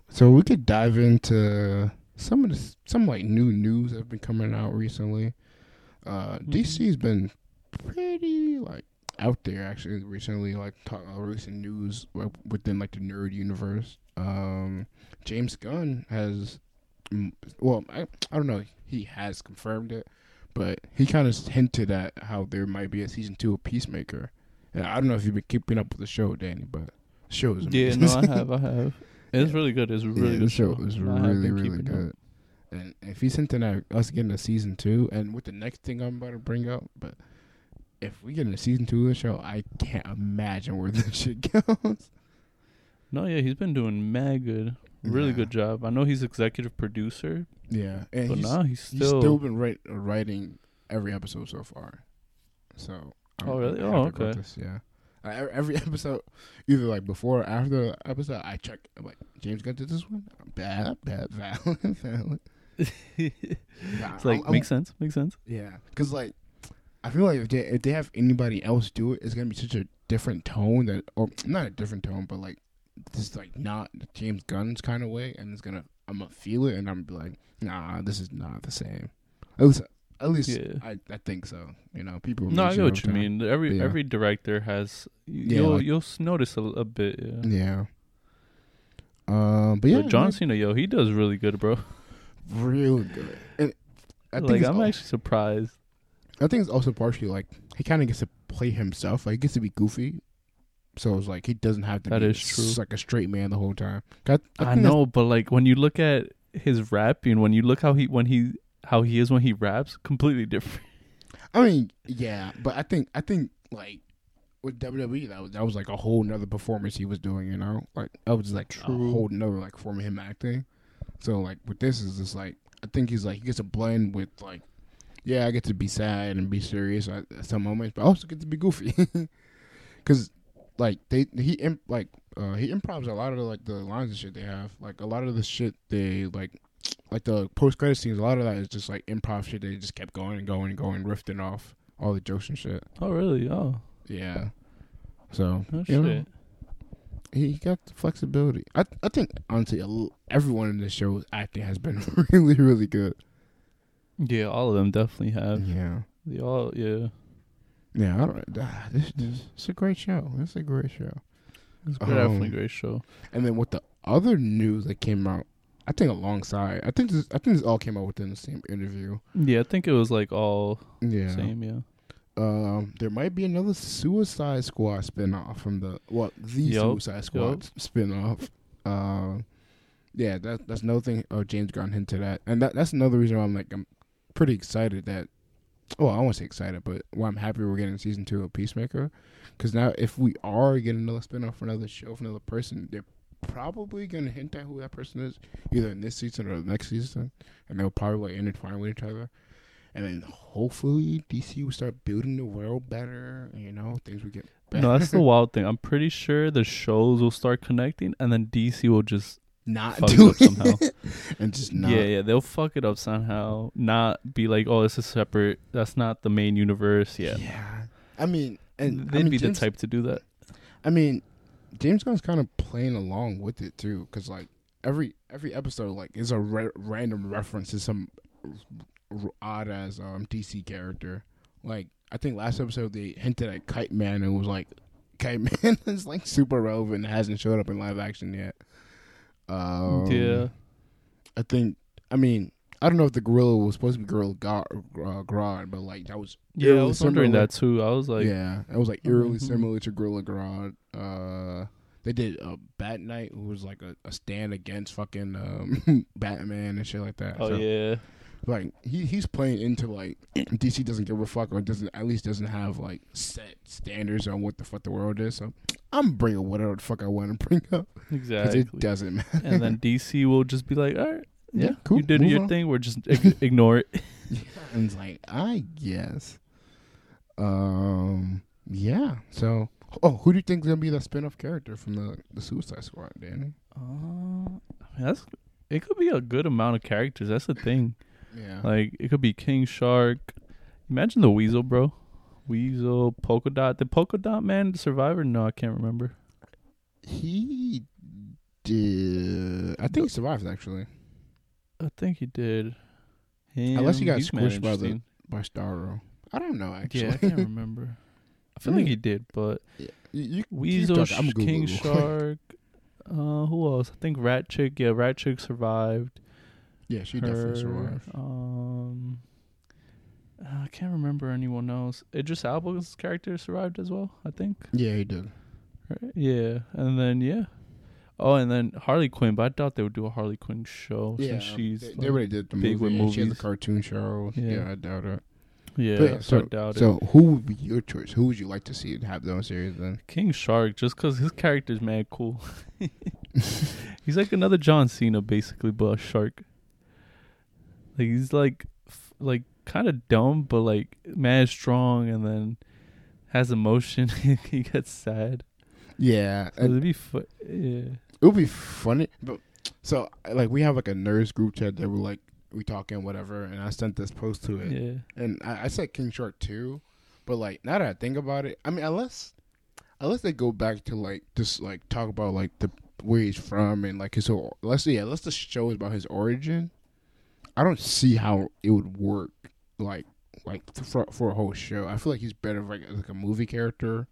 So we could dive into some of the some like new news that have been coming out recently. Uh, Mhm. DC's been pretty like out there actually recently, like talk, uh, recent news within like the nerd universe. Um, James Gunn has, mm, well, I I don't know, he has confirmed it, but he kind of hinted at how there might be a season two of Peacemaker. And I don't know if you've been keeping up with the show, Danny, but Show is Yeah, no, I have, I have. It's Yeah. really good. It's a Yeah, really the good show. show. is really really good. up. And if he's hinting at us getting a season two, and with the next thing I'm about to bring up, but if we get a season two of the show, I can't imagine where this shit goes. No, yeah, he's been doing mad good. Really Yeah. good job. I know he's executive producer, Yeah, and but he's, now he's he's still. still been write, writing every episode so far. So. I'm Oh, really? happy Oh, okay. This, yeah. Uh, every- episode, either like before or after the episode, I check. I'm like, James Gunn did this one. Bad, bad, valid, valid. Nah, it's like I'm- I'm- makes sense. Makes sense. Yeah, because like I feel like if they if they have anybody else do it, it's gonna be such a different tone that, or not a different tone, but like just like not James Gunn's kind of way, and it's gonna I'm gonna feel it, and I'm gonna be like, nah, this is not the same. At least, at least Yeah. I I think so. You know, people. No, I get what you time. mean. Every Yeah. every director has. Yeah, You'll like- you'll notice a, a bit. Yeah. Yeah. Um, but yeah, but John Cena, yo, he does really good, bro. really good. And I think like I'm al- actually surprised. I think it's also partially like he kind of gets to play himself. Like he gets to be goofy, so it's like he doesn't have to That be is like a straight man the whole time. I, I, I, know, but like when you look at his rapping, when you look how he when he how he is when he raps, completely different. I mean, yeah, but I think I think like with WWE that was that was like a whole nother performance he was doing. You know, like that was like True. a whole nother like form of him acting. So like with this is just like I think he's like he gets a blend with like. Yeah, I get to be sad and be serious at, some moments, but I also get to be goofy. Cause like they he imp, like uh he improvs a lot of the, like the lines and shit they have. Like a lot of the shit they like like the post credit scenes, a lot of that is just like improv shit they just kept going and going and going, riffing off all the jokes and shit. Oh really? Oh, Yeah. So no you know, shit. he got the flexibility. I I think honestly, everyone in this show's acting has been really really good. Yeah, all of them definitely have. Yeah. They all yeah. Yeah, I don't. ah, This, this it's a great show. It's a great show. It's definitely a Um, great show. And then with the other news that came out, I think alongside, I think this, I think this all came out within the same interview. Yeah, I think it was like all Yeah. same. Yeah. Um, there might be another Suicide Squad spinoff from the well, the Yup, Suicide Squad spinoff. Uh, yeah, that that's another thing. Oh, James Gunn hinted at, and that that's another reason why I'm like I'm pretty excited that. Well, I won't say excited, but why I'm happy we're getting season two of Peacemaker, because now if we are getting another spinoff for another show for another person, they're probably gonna hint at who that person is, either in this season or the next season, and they'll probably like intertwine with each other and then hopefully DC will start building the world better. You know, things will get better. No, that's the wild thing. I'm pretty sure the shows will start connecting, and then DC will just not fuck it somehow. and just not. Yeah, yeah, they'll fuck it up somehow. Not be like, oh, this is separate. That's not the main universe. Yeah, yeah. I mean, and they'd I mean, be James, the type to do that. I mean, James Gunn's kind of playing along with it too, because like every every episode like is a ra- random reference to some r- odd as um DC character. Like I think last episode they hinted at Kite Man and was like Kite Man is like super relevant and hasn't showed up in live action yet. Um, yeah, I think. I mean, I don't know if the gorilla was supposed to be Gorilla Go- uh, Grodd, but like that was yeah. I was wondering similar. that too. I was like, yeah, it was like eerily Mhm. similar to Gorilla Grodd. Uh, they did uh, Bat Knight, who was like a, a stand against fucking um, Batman and shit like that. oh So, yeah, like he he's playing into like DC doesn't give a fuck or doesn't at least doesn't have like set standards on what the fuck the world is. So I'm bringing whatever the fuck I want to bring up exactly. it doesn't matter. and then DC will just be like, all right, yeah, Yeah, cool, you did move your on." thing. We're just ig- ignore it. and it's like I guess. Um. Yeah. So, oh, who do you think is gonna be the spin-off character from the the Suicide Squad, Danny? Uh, that's it. Could be a good amount of characters. That's the thing. Yeah. Like it could be King Shark. Imagine the Weasel, bro. Weasel, Polka Dot. Did Polka Dot Man survive or no? I can't remember. he did. I think he survived actually I think he did. Him, Unless he got squished by the- by Starro. I don't know actually. Yeah, I can't remember. I feel like he did, but You- you keep Weasel, talking, King. Shark. Uh, who else? I think Rat Chick. Yeah, Rat Chick survived. yeah, she Her, definitely survived. Um, I can't remember anyone else. Idris Elba's character survived as well. I think. Yeah, he did. Right? Yeah, and then yeah. Oh, and then Harley Quinn, but I doubt they would do a Harley Quinn show Yeah, since she's they, they already did the big movie. with She has the cartoon show. Yeah, Yeah. I doubt it. yeah, But so, I so doubt it. so who would be your choice? Who would you like to see have their own series then? King Shark, just because his character's mad cool. he's like another John Cena, basically, but a shark. Like he's like, f- like kind of dumb, but like mad strong, and then has emotion. he gets sad. Yeah, So it'd be fu- yeah. It would be funny. But so like we have like a nerds group chat that we're like we talking whatever, and I sent this post to it, Yeah. and I, I said King Shark too, but like now that I think about it, I mean unless unless they go back to like just like talk about like the where he's from and like his whole let's yeah let's the show is about his origin. I don't see how it would work like like for for a whole show. I feel like he's better like like a movie character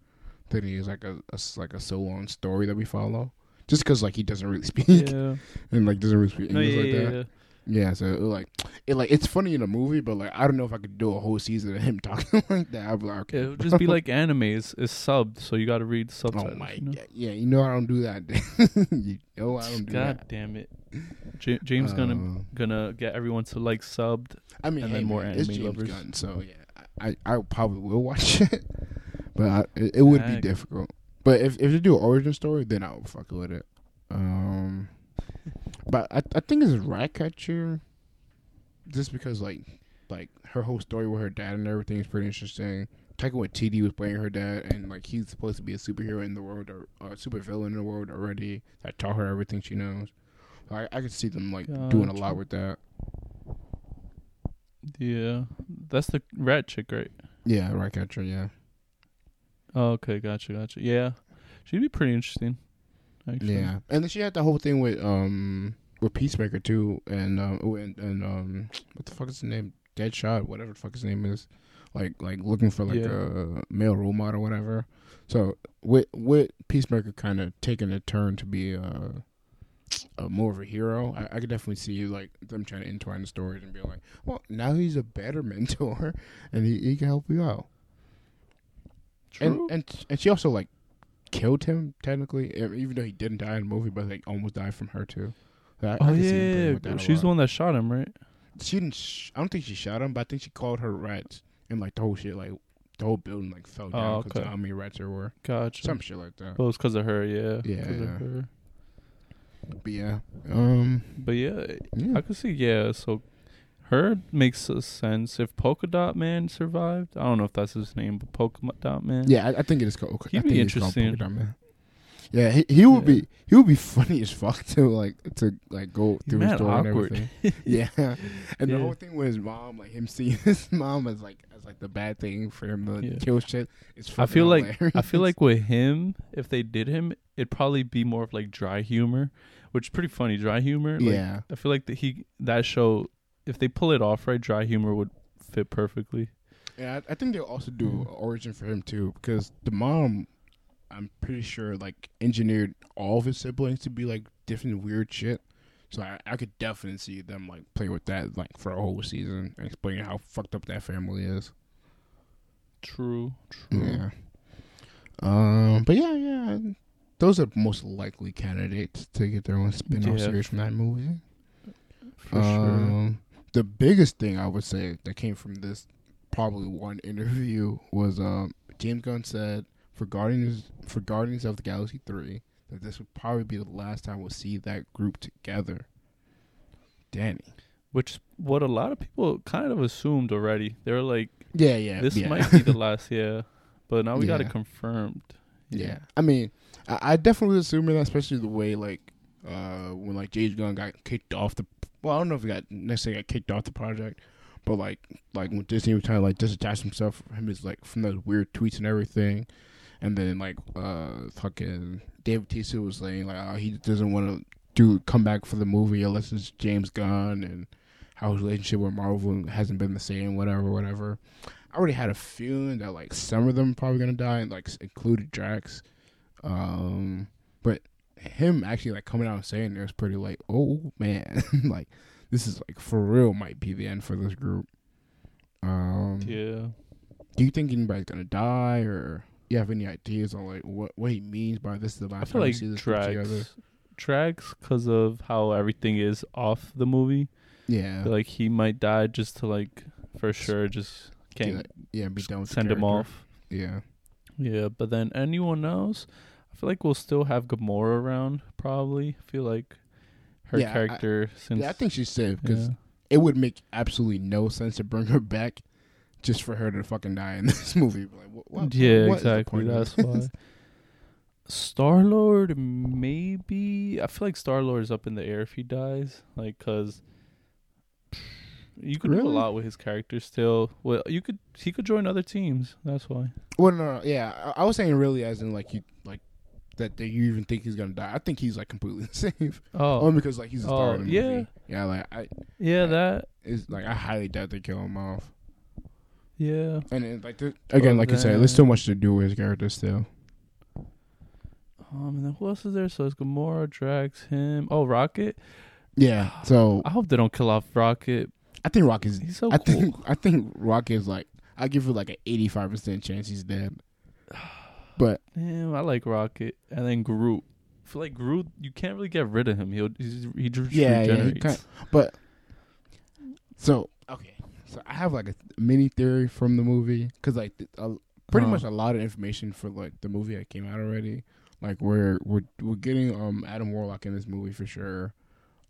than he is like a, a like a solo on story that we follow. Just because like he doesn't really speak Yeah. and like doesn't really speak No, English yeah, like yeah, that. yeah. Yeah, so it, like it like it's funny in a movie, but like I don't know if I could do a whole season of him talking like that. I'd be like, okay, It would just be like anime. It's, it's subbed, so you got to read subtitles. oh my, you know? god, yeah, you know I don't do that. you know I don't do that. God that. damn it! J- James gonna Uh, gonna get everyone to like subbed. I mean, and hey, then more man, it's anime James lovers. Gunn, so yeah, I I probably will watch it, but I, it, it would be difficult. But if if they do an origin story, then I'll fuck with it. Um, but I I think it's Ratcatcher, just because like like her whole story with her dad and everything is pretty interesting. Taika Waititi was playing her dad, and like he's supposed to be a superhero in the world or a super villain in the world already. That taught her everything she knows. I I could see them like doing a lot with that. Yeah, that's the rat chick, right? Yeah, Ratcatcher. Yeah. Oh, okay, gotcha, gotcha. Yeah, she'd be pretty interesting. Actually. Yeah, and then she had the whole thing with um with Peacemaker too, and um and, and um what the fuck is his name? Deadshot, whatever the fuck his name is, like like looking for like Yeah. a male role model, or whatever. So with with Peacemaker kind of taking a turn to be uh, a more of a hero, I, I could definitely see you like them trying to entwine the stories and be like, well, now he's a better mentor, and he, he can help you out. True. And and and she also like killed him technically, even though he didn't die in the movie, but like almost died from her too. So I- I oh them yeah, she's the one that shot him, right? She didn't. Sh- I don't think she shot him, but I think she called her rats, and like the whole shit, like the whole building like fell down Oh, because okay. how many rats there were. Gotcha. Some shit like that. Well, it's because of her, yeah. Yeah, yeah. her. But yeah, um, But yeah, yeah. I could see. Yeah, so her makes sense. If Polka Dot Man survived, I don't know if that's his name, but Polka Dot Man. Yeah, I, I think it is called. He'd I be think called Polka interesting. Dot Man. Yeah, he, he would Yeah. be he would be funny as fuck to like to like go through his story and everything. yeah, and the whole thing with his mom, like him seeing his mom as like as like the bad thing for him to Yeah. kill shit. It's I feel like hilarious. I feel like with him, if they did him, it'd probably be more of like dry humor, which is pretty funny. Dry humor. Like, yeah, I feel like that he that show, if they pull it off right, dry humor would fit perfectly. yeah. I, I think they'll also do Mm. an origin for him too because the mom, I'm pretty sure like engineered all of his siblings to be like different weird shit. So I, I could definitely see them like play with that like for a whole season and explain how fucked up that family is. True. True. Yeah. Um. But yeah, yeah. Those are most likely candidates to get their own spin-off Yeah. series from that movie. For sure. um, The biggest thing I would say that came from this probably one interview was um James Gunn said for Guardians for Guardians of the Galaxy three that this would probably be the last time we'll see that group together. Danny. Which what a lot of people kind of assumed already. They were like, Yeah, yeah. this yeah. might be the last, yeah. But now we got it Yeah. confirmed. Yeah. I mean, I, I definitely was assuming that, especially the way like uh when like James Gunn got kicked off the. Well, I don't know if he got necessarily got kicked off the project, but like like when Disney was trying to like disattach himself from him is like from those weird tweets and everything, and then like uh fucking Dave Bautista was saying like oh, he doesn't want to do come back for the movie unless it's James Gunn and how his relationship with Marvel hasn't been the same, whatever, whatever. I already had a feeling that like some of them probably gonna die, and like included Drax. Um, but him actually like coming out and saying it was pretty like, oh man, like this is like for real might be the end for this group. Um, Yeah. do you think anybody's gonna die or? you have any ideas on like what what he means by this is the I last feel time we see this Drax Drax because of how everything is off the movie. Yeah, like he might die just to like for sure just can't yeah, yeah, be done send him off. Yeah, Yeah, but then anyone else, I feel like we'll still have Gamora around. Probably I feel like her Yeah, I- character since yeah, I think she's safe because yeah. it would make absolutely no sense to bring her back just for her to fucking die in this movie. Like, what, what, yeah, what exactly. That's why. Star Lord, maybe. I feel like Star Lord is up in the air if he dies. Like, cause you could do a lot with his character still. Well, you could. He could join other teams. That's why. Well, no, no, yeah, I, I was saying really as in like you like that. you even think he's gonna die? I think he's like completely safe. Oh, Only because like he's a star Oh, in the yeah. movie. Yeah, like I, yeah, that. it's like I highly doubt they kill him off. Yeah. And it, like there, again, But like you said, there's so much to do with his character still. Um, and then who else is there? So it's Gamora, Drax, him. Oh, Rocket. Yeah. So I hope they don't kill off Rocket. I think Rock is. He's so I cool. think I think Rock is like. I give it like an 85 percent chance he's dead. But Damn, I like Rocket. And then Groot. I feel like Groot, you can't really get rid of him. He'll he's, he just Yeah, yeah, he kinda- but so okay, so I have like a mini theory from the movie because like uh, pretty Huh. much a lot of information for like the movie that came out already. Like we're we're we're getting um Adam Warlock in this movie for sure.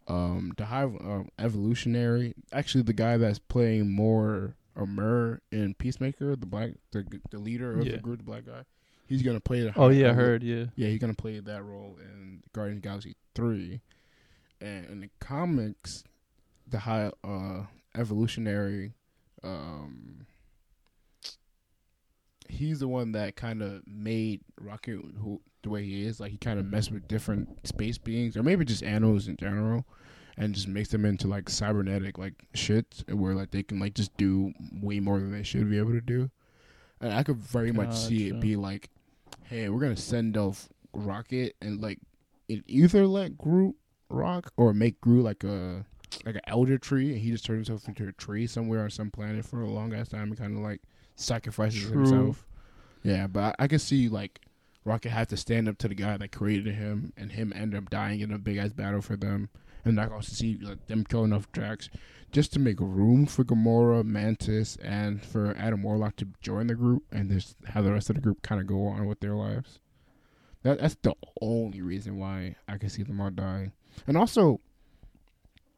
Um, the high um, evolutionary, actually the guy that's playing more or Mur in Peacemaker, the black the the leader of Yeah. the group, the black guy. He's gonna play the. Oh yeah, I heard. Yeah. yeah, he's gonna play that role in Guardians Galaxy three, and in the comics, the high uh, evolutionary, um, he's the one that kind of made Rocket who the way he is. Like he kind of messed with different space beings, or maybe just animals in general, and just makes them into like cybernetic like shit, where like they can like just do way more than they should be able to do. And I could very much see it be like, hey, we're gonna send off Rocket and like it either let Groot rock or make Groot like a like an elder tree and he just turns himself into a tree somewhere on some planet for a long ass time and kind of like sacrifices True. himself. Yeah, but I, I can see like Rocket have to stand up to the guy that created him and him end up dying in a big ass battle for them. And I can also see like them killing off Drax just to make room for Gamora, Mantis, and for Adam Warlock to join the group and just have the rest of the group kind of go on with their lives. That that's the only reason why I can see them all dying. And also,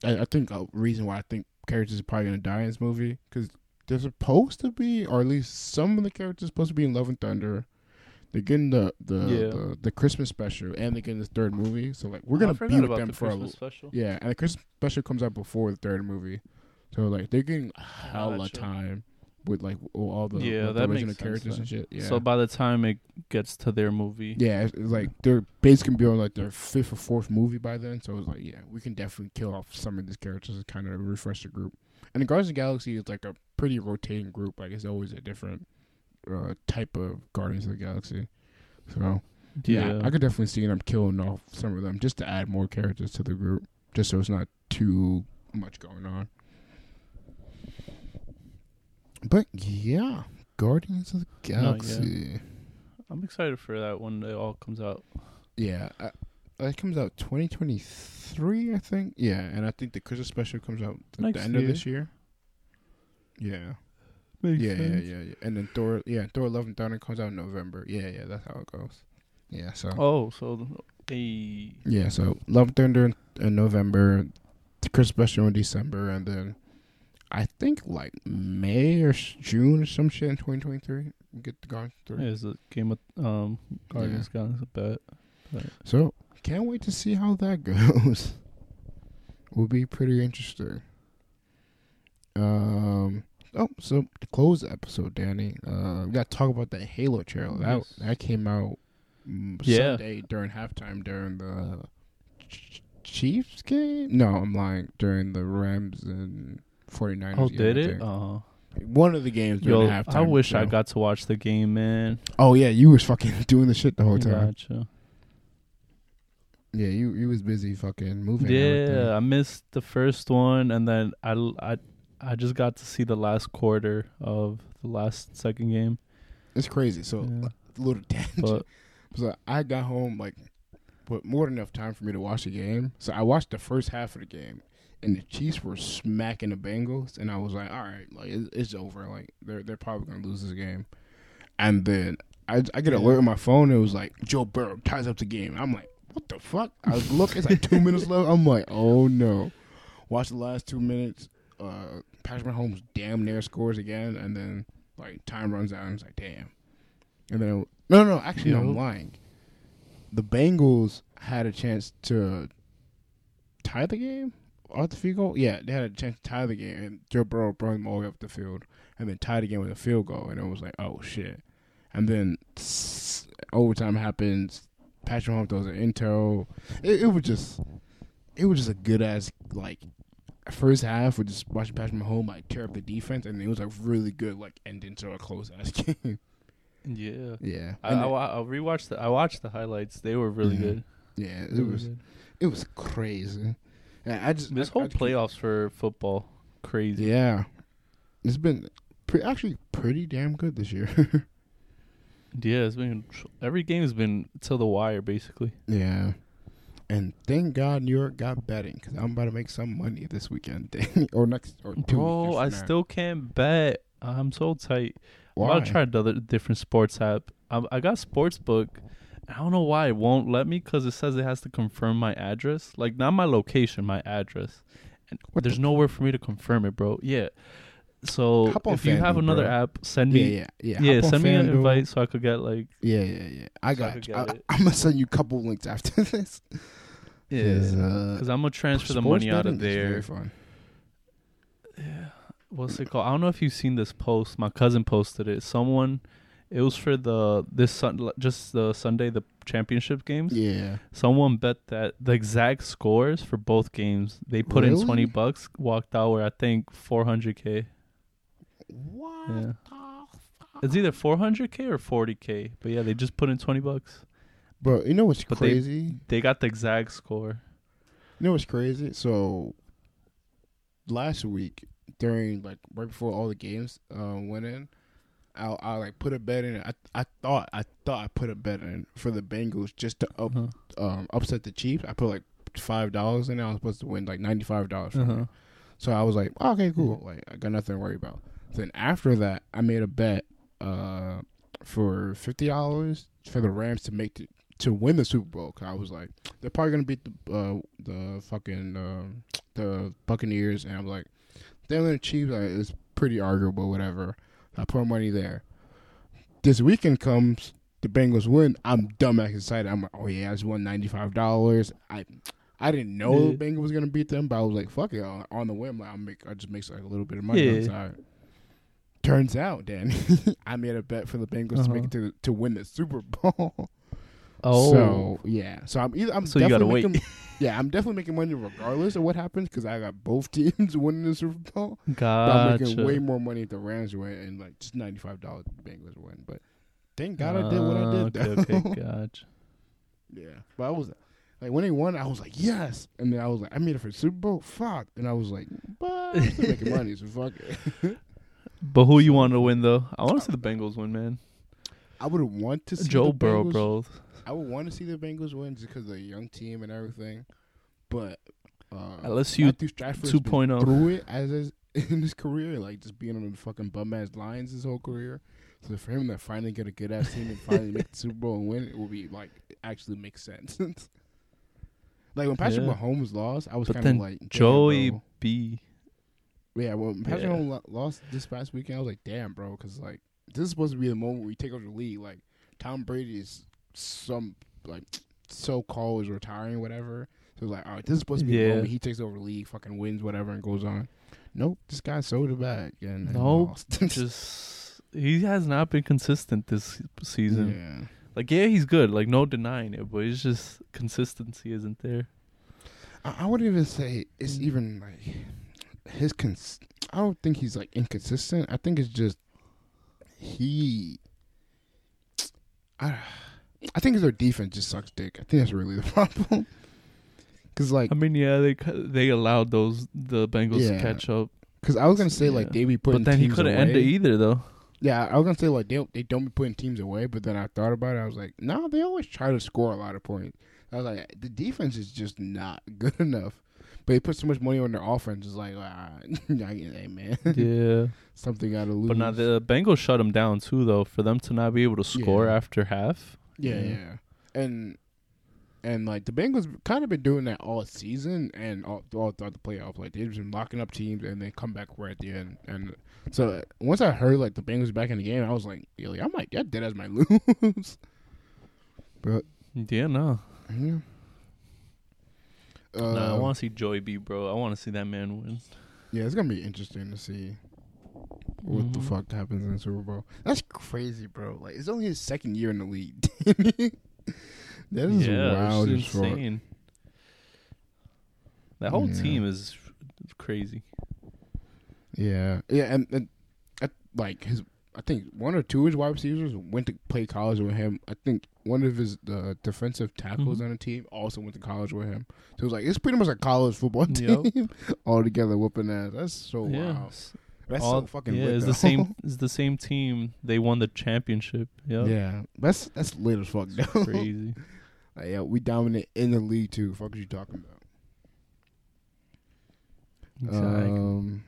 I, I think a reason why I think characters are probably gonna die in this movie because they're supposed to be, or at least some of the characters supposed to be in Love and Thunder. They're getting the the, Yeah. the the Christmas special, and they're getting the third movie. So like, we're Oh, gonna be with them the for a Christmas little. special. Yeah, and the Christmas special comes out before the third movie, so like they're getting hella Gotcha. time with like all the, Yeah, the original makes sense characters and shit. Yeah. So by the time it gets to their movie, Yeah, it's, it's like they're basically be on like their fifth or fourth movie by then. So it's like, yeah, we can definitely kill off some of these characters and kind of refresh the group. And the Guardians of the Galaxy is like a pretty rotating group. Like it's always a different uh, type of Guardians of the Galaxy. So yeah, yeah, I could definitely see them killing off some of them just to add more characters to the group, just so it's not too much going on. But yeah, Guardians of the Galaxy. I'm excited for that when it all comes out. Yeah, uh, it comes out 2023, I think. Yeah, and I think the Christmas special comes out at Next the end year. of this year. Yeah, Makes yeah, yeah, sense. yeah, yeah. And then Thor, yeah, Thor: Love and Thunder comes out in November. Yeah, yeah, that's how it goes. Yeah, so Oh, so a yeah, so Love and Thunder in, in November, the Christmas special in December, and then I think like May or June or some shit in 2023. Get the Guardians three. is a game of um Guardians Guns a bet. So can't wait to see how that goes. Will be pretty interesting. Um. Oh, so to close the episode, Danny, uh, we got to talk about that Halo trailer. That Yes. that came out mm, Yeah. Sunday during halftime during the Ch- Chiefs game. No, I'm lying. During the Rams and 49ers. Oh, game, did it? think. Uh, One of the games during yo, halftime. I wish I got to watch the game, man. Oh yeah, you was fucking doing the shit the whole time. Gotcha. Yeah, you you was busy fucking moving. Yeah, I missed the first one, and then I, I, I just got to see the last quarter of the last second game. It's crazy. So Yeah. a little tangent. But So I got home like, but more than enough time for me to watch the game. So I watched the first half of the game, and the Chiefs were smacking the Bengals, and I was like, all right, like it's, it's over. Like they're they're probably gonna lose this game. And then I I get an alert on my phone. It was like Joe Burrow ties up the game. I'm like, what the fuck? I looking. It's like two minutes left. I'm like, oh no. Watch the last two minutes. Uh, Patrick Mahomes damn near scores again, and then like time runs out, and it's like, damn. And then no, no, actually, no, I'm lying. The Bengals had a chance to tie the game off the field goal. Yeah, they had a chance to tie the game, and Joe Burrow brought them all the way up the field, and then tied the game with a field goal, and it was like, oh shit. And then s- overtime happens. Patrick Mahomes throws an intel. It, it was just, it was just a good ass like first half. We're just watching Patrick Mahomes like tear up the defense, and it was like really good like ending to a close ass game. yeah, yeah, I, And I, I rewatched the I watched the highlights. They were really Mhm. good. yeah, it was good. it was crazy. And I just This I- whole I playoffs for football, crazy. Yeah, it's been pre- actually pretty damn good this year. Yeah, it's been every game has been till the wire basically. yeah, and thank God New York got betting because I'm about to make some money this weekend or next or two. Bro, I still can't bet. I'm so tight. I'm Why? about to try another different sports app. I, I got Sportsbook. I don't know why it won't let me because it says it has to confirm my address. Like not my location, my address. And What there's the- nowhere for me to confirm it, bro. Yeah. So if you have another bro. app, send Yeah, me. yeah, yeah. Yeah, on send me an invite so I could get like. Yeah, yeah, yeah. I So got could you. get I. I'm gonna send you a couple links after this. Yeah. 'Cause, uh, Because I'm gonna transfer the money out of is there. Yeah. What's it called? I don't know if you've seen this post. My cousin posted it. Someone, it was for the this sun just the Sunday the championship games. Yeah. Someone bet that the exact scores for both games. They put in twenty bucks, walked out with I think four hundred k. What? Yeah. the It's either four hundred k or forty k. But yeah, they just put in twenty bucks. Bro, you know what's But they- crazy? They got the exact score. You know what's crazy? So last week during like right before all the games um, went in, I I like put a bet in. I I thought I thought I put a bet in for the Bengals just to up Uh-huh. um, upset the Chiefs. I put like five dollars in. I was supposed to win like ninety five dollars. Uh-huh. So I was like, oh, okay, cool. Like I got nothing to worry about. Then after that, I made a bet uh, for fifty dollars for the Rams to make the, to win the Super Bowl. 'Cause I was like, they're probably gonna beat the uh, the fucking um the Buccaneers, and I'm like, they're the Chiefs. Like, it's pretty arguable, whatever. I put money there. This weekend comes, the Bengals win. I'm dumbass excited. I'm like, oh yeah, I just won ninety five dollars. I I didn't know Yeah. the Bengals was gonna beat them, but I was like, fuck it, on, on the whim, like, I'll make I just make like a little bit of money Yeah. on the side. Turns out, Dan, I made a bet for the Bengals to make it to to win the Super Bowl. Oh, So yeah, so I'm either I'm So you gotta definitely wait. making, yeah, I'm definitely making money regardless of what happens because I got both teams winning the Super Bowl. But I'm making way more money if the Rams win and like just ninety five dollars the Bengals win. But thank God I did what I did. Though. Okay, okay, gotcha. yeah, but I was like when they won, I was like yes, and then I was like I made it for the Super Bowl. Fuck, and I was like, but I'm still making money, so fuck it. But who you want to win though? I want to see the Bengals win, man. I would want to see Joe Burrow, bro. I would want to see the Bengals win just because they're a young team and everything. But uh, LSU Matthew Stafford's 2.0. through it as his, in his career, like just being on the fucking bum ass Lions his whole career. So for him to finally get a good ass team and finally make the Super Bowl and win, it will be like actually makes sense. like when Patrick Yeah. Mahomes lost, I was kind of like Joey bro. B. Yeah, when Patrick Yeah. Mahomes lost this past weekend, I was like, damn, bro, because like this is supposed to be the moment we take over the league. Like Tom Brady is some like so called is retiring, whatever. So it's like, all right, this is supposed to be Yeah. he takes over the league, fucking wins, whatever, and goes on. Nope, this guy sold it back and, and Nope. Just he has not been consistent this season. yeah. Like yeah, he's good. Like no denying it, but it's just consistency isn't there. I, I wouldn't even say it's even like his cons. I don't think he's like inconsistent. I think it's just he. I, I think their defense just sucks dick. I think that's really the problem. Because like, I mean, yeah, they they allowed those the Bengals Yeah. to catch up, because I was gonna say like they be putting, but then he couldn't end it either though. Yeah, I was gonna say like they don't, they don't be putting teams away, but then I thought about it. I was like, no, nah, they always try to score a lot of points. I was like, the defense is just not good enough. But they put so much money on their offense. It's like, ah, hey man, Yeah. something got to lose. But now the Bengals shut them down too, though. For them to not be able to score Yeah. after half. Yeah, Yeah. yeah, and and like the Bengals kind of been doing that all season and all, all throughout the playoff. Like they've been locking up teams and they come back right at the end. And so uh, once I heard like the Bengals back in the game, I was like, yo, I might, that dead as my lose. but Yeah, no. yeah. Uh, nah, I want to see Joey B, bro. I want to see that man win. Yeah, it's gonna be interesting to see what the Mhm. fuck happens in the Super Bowl. That's crazy, bro. Like it's only his second year in the league. that is yeah, wild it's as fuck. insane. That whole Yeah. team is crazy. Yeah, yeah, and, and I, like his, I think one or two of his wide receivers went to play college with him. I think one of his uh, defensive tackles Mhm. on the team also went to college with him. So it was like it's pretty much a college football team all together whooping ass. That's so yeah, wild. That's all- so fucking yeah. It's though. the same. It's the same team. They won the championship. Yeah, Yeah, that's that's lit as fuck. Though. crazy. Like, yeah, we dominate in the league too. Fuck is you talking about? Exactly. Um,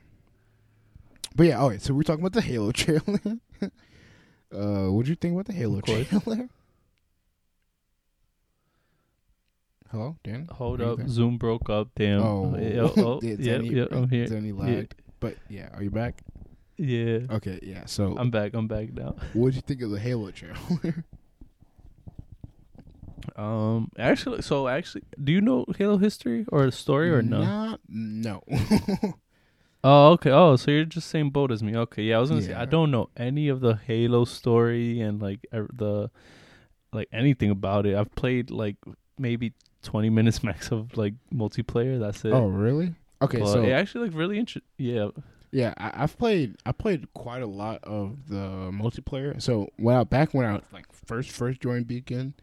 but yeah, all right. So we're talking about the Halo trailer. uh, what do you think about the Halo trailer? Hello, Dan. Hold up? Zoom broke up. Damn. Oh, yeah, oh, It's yeah, any- yeah, I'm here. it's any Yeah, lagged. But yeah, are you back? yeah. Okay, yeah. So, I'm back. I'm back now. what did you think of the Halo trailer? Um, actually, so actually, do you know Halo history or the story or no? Not, no. Oh, okay. Oh, so you're just same boat as me. Okay, yeah. I was gonna say I don't know any of the Halo story and like er, the like anything about it. I've played like maybe 20 minutes max of like multiplayer. That's it. oh, really? Okay, but so it actually like really interesting. Yeah. Yeah, I, I've played. I played quite a lot of the multiplayer. So when I back when I was like first first joined Beacon,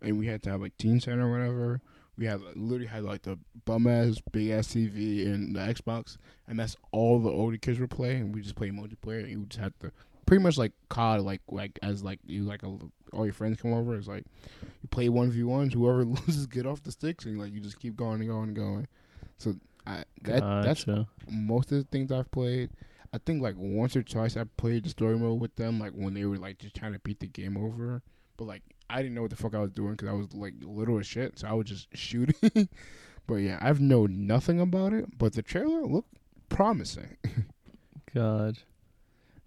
and we had to have like Team Center or whatever. We had like, literally had like the bum ass big ass TV and the Xbox, and that's all the older kids were playing. We just played multiplayer. And you just had to pretty much like COD, like like as like you like a, all your friends come over. It's like you play one v ones. Whoever loses get off the sticks, and like you just keep going and going and going. So I that that's most of the things I've played. I think like once or twice I played the story mode with them, like when they were like just trying to beat the game over. But like I didn't know what the fuck I was doing because I was like little as shit, so I was just shooting. but yeah, I've known nothing about it. But the trailer looked promising. God.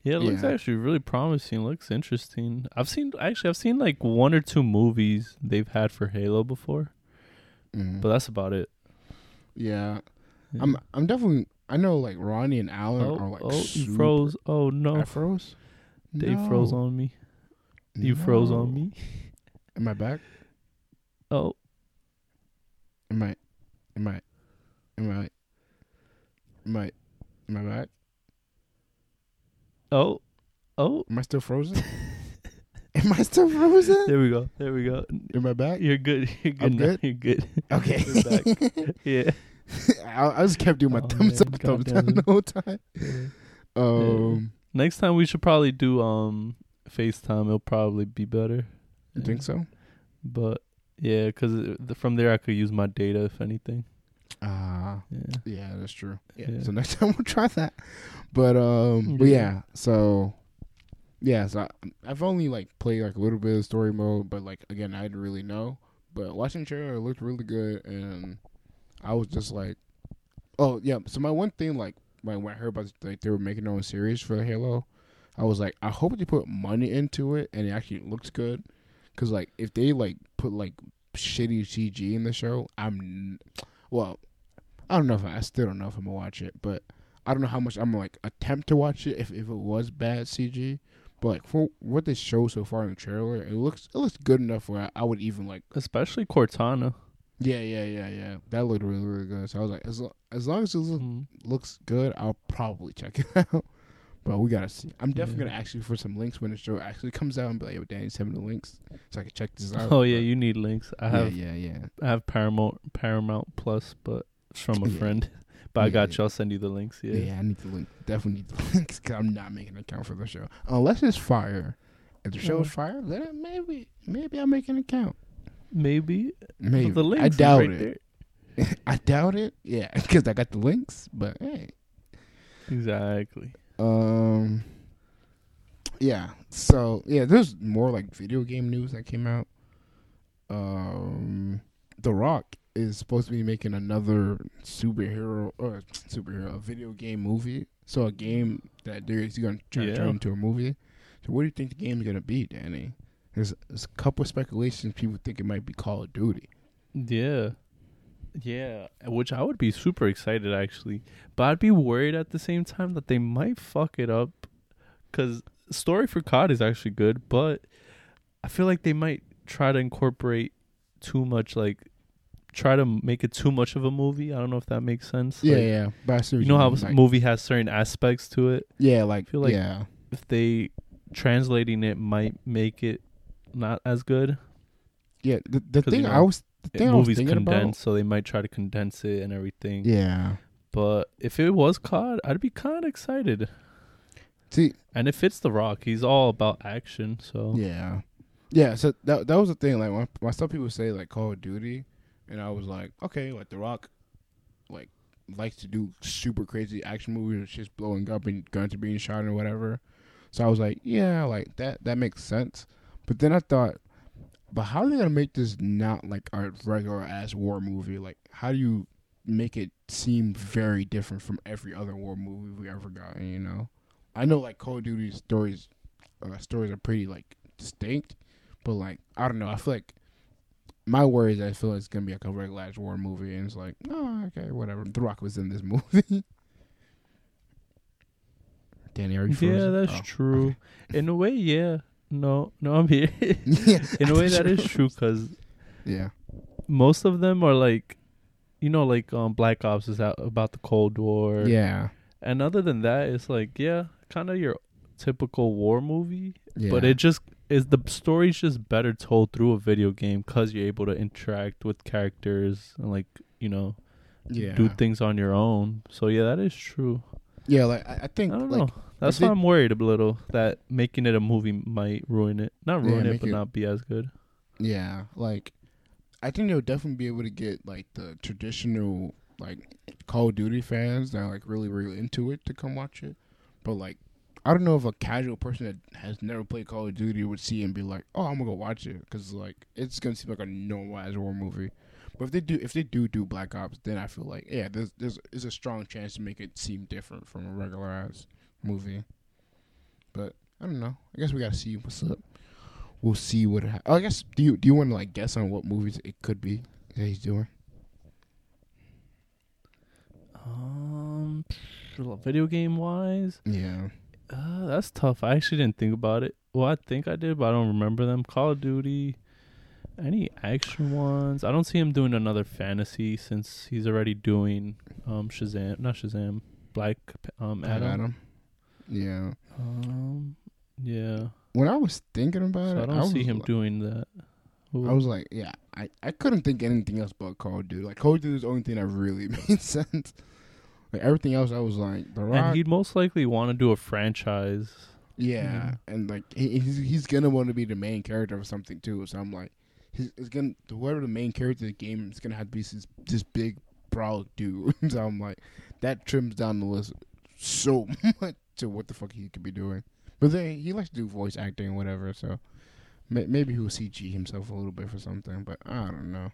Yeah, it looks Yeah. actually really promising. Looks interesting. I've seen actually I've seen like one or two movies they've had for Halo before, Mm. but that's about it. yeah, Yeah. I'm I'm definitely. I know like Ronnie and Alan oh, are like oh, you froze. Oh no. I froze. They froze on me. You froze on me. Am I back? Oh, Am I? Am I? Am I? Am I? Am I back? oh, oh. Am I still frozen? Am I still frozen? There we go. There we go. Am I back? You're good. You're good. I'm now. good? You're good. Okay. Yeah. I, I just kept doing my Oh, thumbs man, up, thumbs down the whole time. Um, Next time we should probably do um FaceTime. It'll probably be better. you think so? But yeah, because from there I could use my data if anything. Ah, Yeah. yeah, that's true. Yeah. Yeah. So next time we'll try that. But um, but Yeah. yeah. So yeah, so I, I've only like played like a little bit of story mode, but like again, I didn't really know. But watching trailer, looked really good, and I was just like, oh yeah. So my one thing, like when I heard about like they were making their own series for Halo, I was like, I hope they put money into it and it actually looks good. Cause like if they like put like shitty CG in the show, I'm well, I don't know if I, I still don't know if I'm gonna watch it, but I don't know how much I'm gonna, like attempt to watch it if if it was bad CG. But like for what they show so far in the trailer, it looks it looks good enough where I, I would even like Especially Cortana. Yeah yeah yeah yeah that looked really really good. So I was like as lo- as long as it look, Mm. looks good, I'll probably check it out. But we gotta see. I'm definitely Yeah. gonna ask you for some links when the show actually comes out and be like, "Yo, Danny, send me the links so I can check this out." Oh yeah, But- you need links. I have yeah, yeah. yeah. I have Paramount Paramount Plus, but it's from a Yeah. friend. But I got yeah. you. I'll send you the links. Yeah. Yeah. I need the link. Definitely need the links because I'm not making an account for the show unless it's fire. If the show is Uh. fire, then maybe maybe I'll make an account. Maybe. Maybe The links I doubt right it. I doubt it. Yeah, because I got the links. But hey, Exactly. um, yeah. So yeah, there's more like video game news that came out. Um, The Rock is supposed to be making another superhero or superhero a video game movie. So a game that they're going to try to Yeah. turn into a movie. So what do you think the game's going to be, Danny? There's, there's a couple of speculations. People think it might be Call of Duty. Yeah. Yeah, which I would be super excited actually, but I'd be worried at the same time that they might fuck it up, because story for COD is actually good, but I feel like they might try to incorporate too much, like try to make it too much of a movie. I don't know if that makes sense. Yeah, Like, yeah. But I see what You know how a like- movie has certain aspects to it. Yeah, like, I feel like- yeah, If they translating it might make it not as good. yeah. The, the 'Cause, you thing I know, was the It, I was movie's thinking condensed, so they might try to condense it and everything. Yeah. But if it was COD, I'd be kind of excited. See, And if it's The Rock, he's all about action. So Yeah, yeah. So that that was the thing. Like when, when some people say like Call of Duty, and I was like, okay, like The Rock, like likes to do super crazy action movies, with just blowing up and guns are being shot or whatever. So I was like, yeah, like that that makes sense. But then I thought, but how are they gonna make this not like a regular ass war movie? Like, how do you make it seem very different from every other war movie we ever got? You know, I know like Call of Duty stories, uh, stories are pretty like distinct, but like I don't know. I feel like my worry is I feel like it's gonna be like a regular ass war movie, and it's like, oh, okay, whatever. The Rock was in this movie. Danny, are you? frozen? yeah, that's Oh, true. In a way, yeah. No, no, I'm here. yeah, In a way, that is true because Yeah, most of them are like, you know, like um, Black Ops is out about the Cold War. yeah, And other than that, it's like, yeah, kind of your typical war movie. yeah. But it just is the story's just better told through a video game because you're able to interact with characters and like you know yeah, do things on your own. So yeah, that is true. yeah. Like I, I think, I don't like, know. That's why I'm worried a little that making it a movie might ruin it. Not Yeah, ruin it, but it- not be as good. Yeah, like I think they'll definitely be able to get like the traditional like Call of Duty fans that are like really really into it to come watch it. But like I don't know if a casual person that has never played Call of Duty would see it and be like, "Oh, I'm gonna go watch it," because like it's gonna seem like a normal war movie. But if they do if they do do Black Ops, then I feel like yeah, there's there's, there's a strong chance to make it seem different from a regular ass movie. But I don't know. I guess we gotta see what's up. We'll see what. Ha- oh, I guess do you do you want to like guess on what movies it could be that he's doing? Um, video game wise, Yeah, uh, that's tough. I actually didn't think about it. Well, I think I did, but I don't remember them. Call of Duty, any action ones? I don't see him doing another fantasy since he's already doing um Shazam, not Shazam, Black um Adam. Adam. Yeah. Um, yeah. When I was thinking about So it, I don't see was him like- doing that. I was like, yeah, I, I couldn't think anything else but Call of Duty. Like Call of Duty is the only thing that really made sense. Like everything else, I was like, The Rock. and he'd most likely want to do a franchise. Yeah, Mhm. and like he, he's he's gonna want to be the main character of something too. So I'm like, he's, he's gonna whoever the main character of the game is gonna have to be this this big broad dude. so I'm like, that trims down the list so much to what the fuck he could be doing. But then he likes to do voice acting and whatever. So may, maybe he'll CG himself a little bit for something. But I don't know.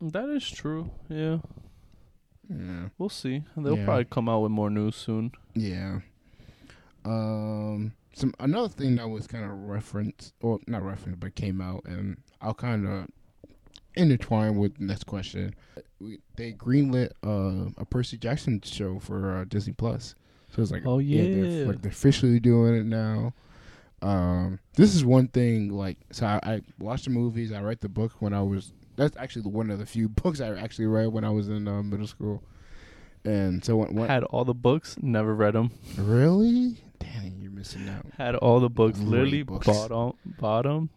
That is true. Yeah, Yeah, we'll see. They'll Yeah. probably come out with more news soon. yeah. Um, some another thing that was kind of referenced, or not referenced, but came out, and I'll kind of intertwine with the next question. We, they greenlit uh, a Percy Jackson show for uh, Disney Plus, so it's like, Oh, they're, yeah. like they're officially doing it now. Um, this is one thing. Like, so I, I watched the movies. I read the book when I was. That's actually one of the few books I actually read when I was in uh, middle school. And so when, when Had all the books, never read them. really, dang, you're missing out. Had all the books, Great literally books. bought on, bought 'em.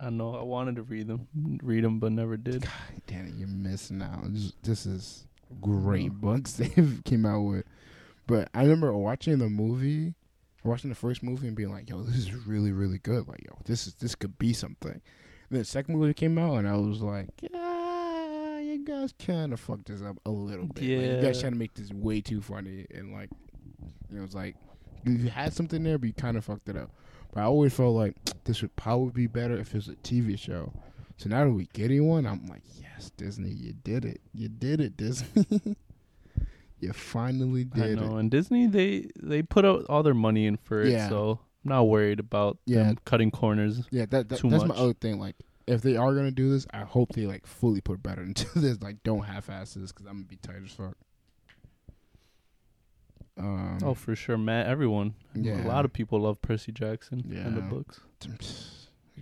I know I wanted to read them, read them, but never did. God damn it, you're missing out. This, this is great books they've came out with. But I remember watching the movie, watching the first movie, and being like, "Yo, this is really, really good. Like, yo, this is this could be something." And then the second movie came out, and I was like, "Yeah, you guys kind of fucked this up a little bit. Like, you guys Yeah. trying to make this way too funny, and like, know, it's like you had something there, but you kind of fucked it up." But I always felt like this would probably be better if it was a TV show. So now that we getting one, I'm like, yes, Disney, you did it. You did it, Disney. you finally I did know. it. And Disney, they they put out all their money in for it, Yeah. so I'm not worried about Yeah. them cutting corners. Yeah, that, that that's much. my other thing. Like, if they are gonna do this, I hope they like fully put better into this. Like, don't half-ass this because I'm gonna be tired as fuck. Um, Oh, for sure, Matt. Everyone, Yeah. a lot of people love Percy Jackson and the books.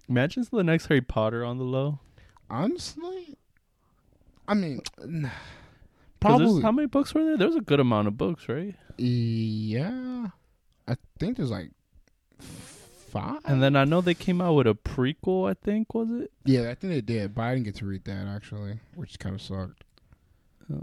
Imagine the next Harry Potter on the low. honestly, I mean, probably. How many books were there? There was a good amount of books, right? Yeah, I think there's like five. And then I know they came out with a prequel. I think was it? Yeah, I think they did, but I didn't get to read that actually, which kind of sucked. Oh.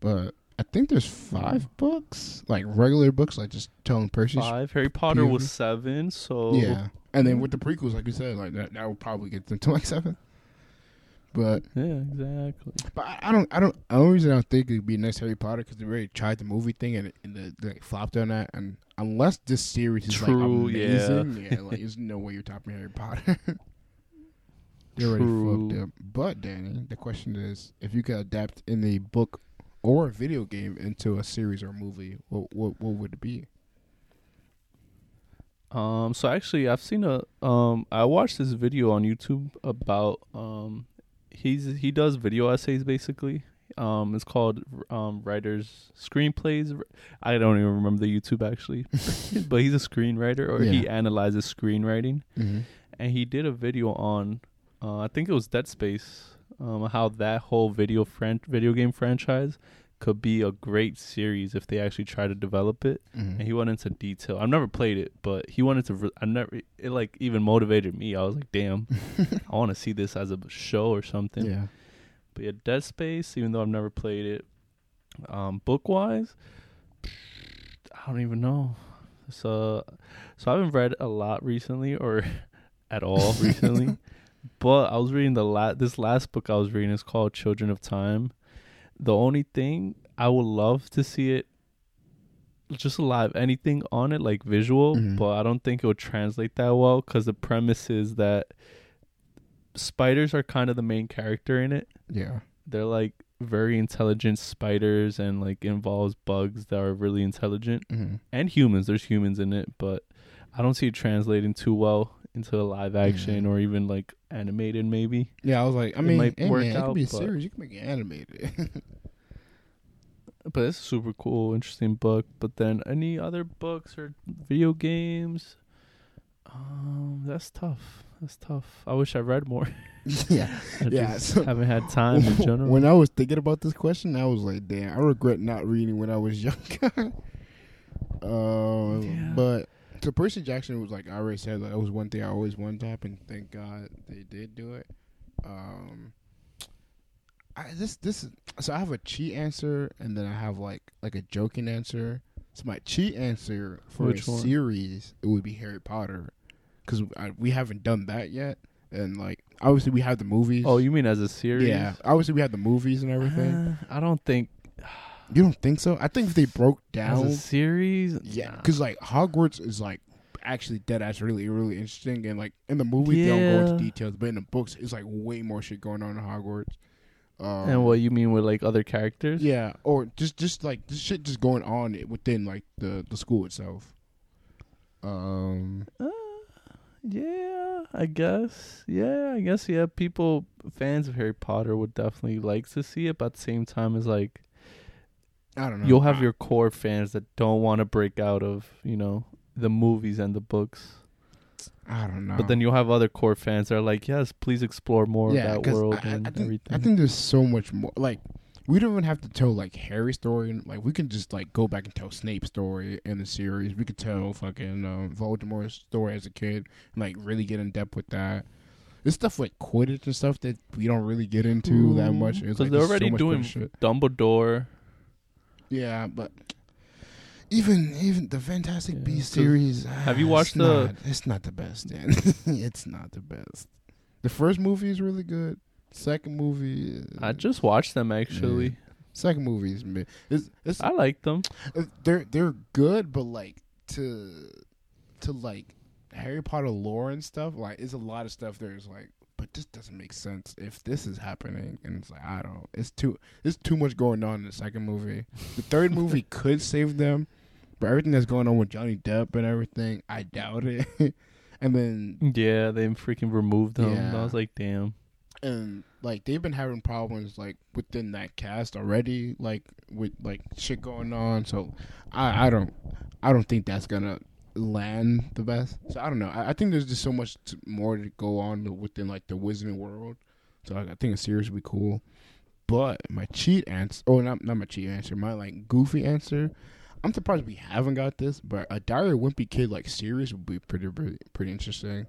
But I think there's five books, like regular books, like just telling Percy. Five. Harry Potter was seven. So Yeah, and then with the prequels, like you said, like that, that would probably get them to like seven. But yeah, exactly. but I, I don't I don't the only reason I don't think it'd be next Harry Potter because they already tried the movie thing and, it- and the, they flopped on that and unless this series is True, like yeah. amazing, yeah, like there's no way you're topping Harry Potter. they already True. fucked up. But Danny, the question is, if you could adapt in the book or a video game into a series or movie, what what what would it be? Um, so actually, I've seen a um, I watched this video on YouTube about um, he's he does video essays basically. Um, it's called um writers screenplays. I don't even remember the YouTube actually, but he's a screenwriter or he analyzes screenwriting, Mm-hmm. and he did a video on, uh, I think it was Dead Space, um, how that whole video fran- video game franchise could be a great series if they actually try to develop it Mm-hmm. and he went into detail. I've never played it, but he wanted to. Re- I never. It like even motivated me. I was like, damn, I want to see this as a show or something. yeah. But yeah, Dead Space. Even though I've never played it, um, book wise, I don't even know. So, so I haven't read a lot recently, or at all recently. but I was reading the la- This last book I was reading is called Children of Time. The only thing I would love to see it just live anything on it like visual Mhm. but i don't think it would translate that well because the premise is that spiders are kind of the main character in it Yeah. they're like very intelligent spiders and like involves bugs that are really intelligent Mm-hmm. and humans there's humans in it but i don't see it translating too well into a live action Mhm. or even like animated maybe Yeah, I was like, I It mean, might hey, work man, it out, could be a series. You can make it animated. but it's a super cool interesting book but then any other books or video games um that's tough that's tough i wish i read more yeah. I Yeah, so- haven't had time in general When I was thinking about this question, I was like, damn, I regret not reading when I was younger. um, Yeah. But so Percy Jackson was like I already said, like, that was one thing I always wanted to happen. Thank God they did do it. Um, I this this is so I have a cheat answer and then I have like like a joking answer. So my cheat answer for Which a one? series it would be Harry Potter because we haven't done that yet. And like obviously we have the movies. oh you mean as a series Yeah, obviously we have the movies and everything. Uh, i don't think you don't think so? I think if they broke as down, a series yeah, because like Hogwarts is like actually dead ass really really interesting, and like in the movie they don't go Yeah. into details, but in the books it's like way more shit going on in Hogwarts. Um, and what you mean with like other characters Yeah, or just just like this shit just going on within like the the school itself. Um, Uh, yeah, I guess. Yeah, I guess. Yeah, people fans of Harry Potter would definitely like to see it, but at the same time, it's like I don't know. you'll have your core fans that don't want to break out of you know the movies and the books, I don't know. but then you'll have other core fans that are like, yes, please explore more yeah, of that world I, I- and I think, everything. I think there's so much more. Like, we don't even have to tell like Harry's story. Like, we can just like go back and tell Snape's story in the series. We could tell fucking um, Voldemort's story as a kid and like really get in depth with that. There's stuff like Quidditch and stuff that we don't really get into that much. Because like they're so already much doing. Dumbledore. Yeah, but even even the Fantastic Yeah, Beasts 'cause series. have you ah, watched the- Not, it's not the best. Dan. it's not the best. The first movie is really good. Second movie, I just watched them actually. second movie is mid. It's, it's I like them. Uh, they're they're good, but like to to like Harry Potter lore and stuff, like it's a lot of stuff there's like, but this doesn't make sense if this is happening, and it's like I don't. It's too it's too much going on in the second movie. The third movie could save them, but everything that's going on with Johnny Depp and everything, I doubt it. and then Yeah, they freaking removed them. Yeah. I was like, damn. and like they've been having problems like within that cast already, like with like shit going on. So I I don't I don't think that's gonna land the best. So I don't know. I, I think there's just so much t- more to go on within like the Wizarding world. So I, I think a series would be cool. But my cheat answer, oh not not my cheat answer, my like goofy answer. I'm surprised we haven't got this, but a Diary of Wimpy Kid like series would be pretty pretty, pretty interesting.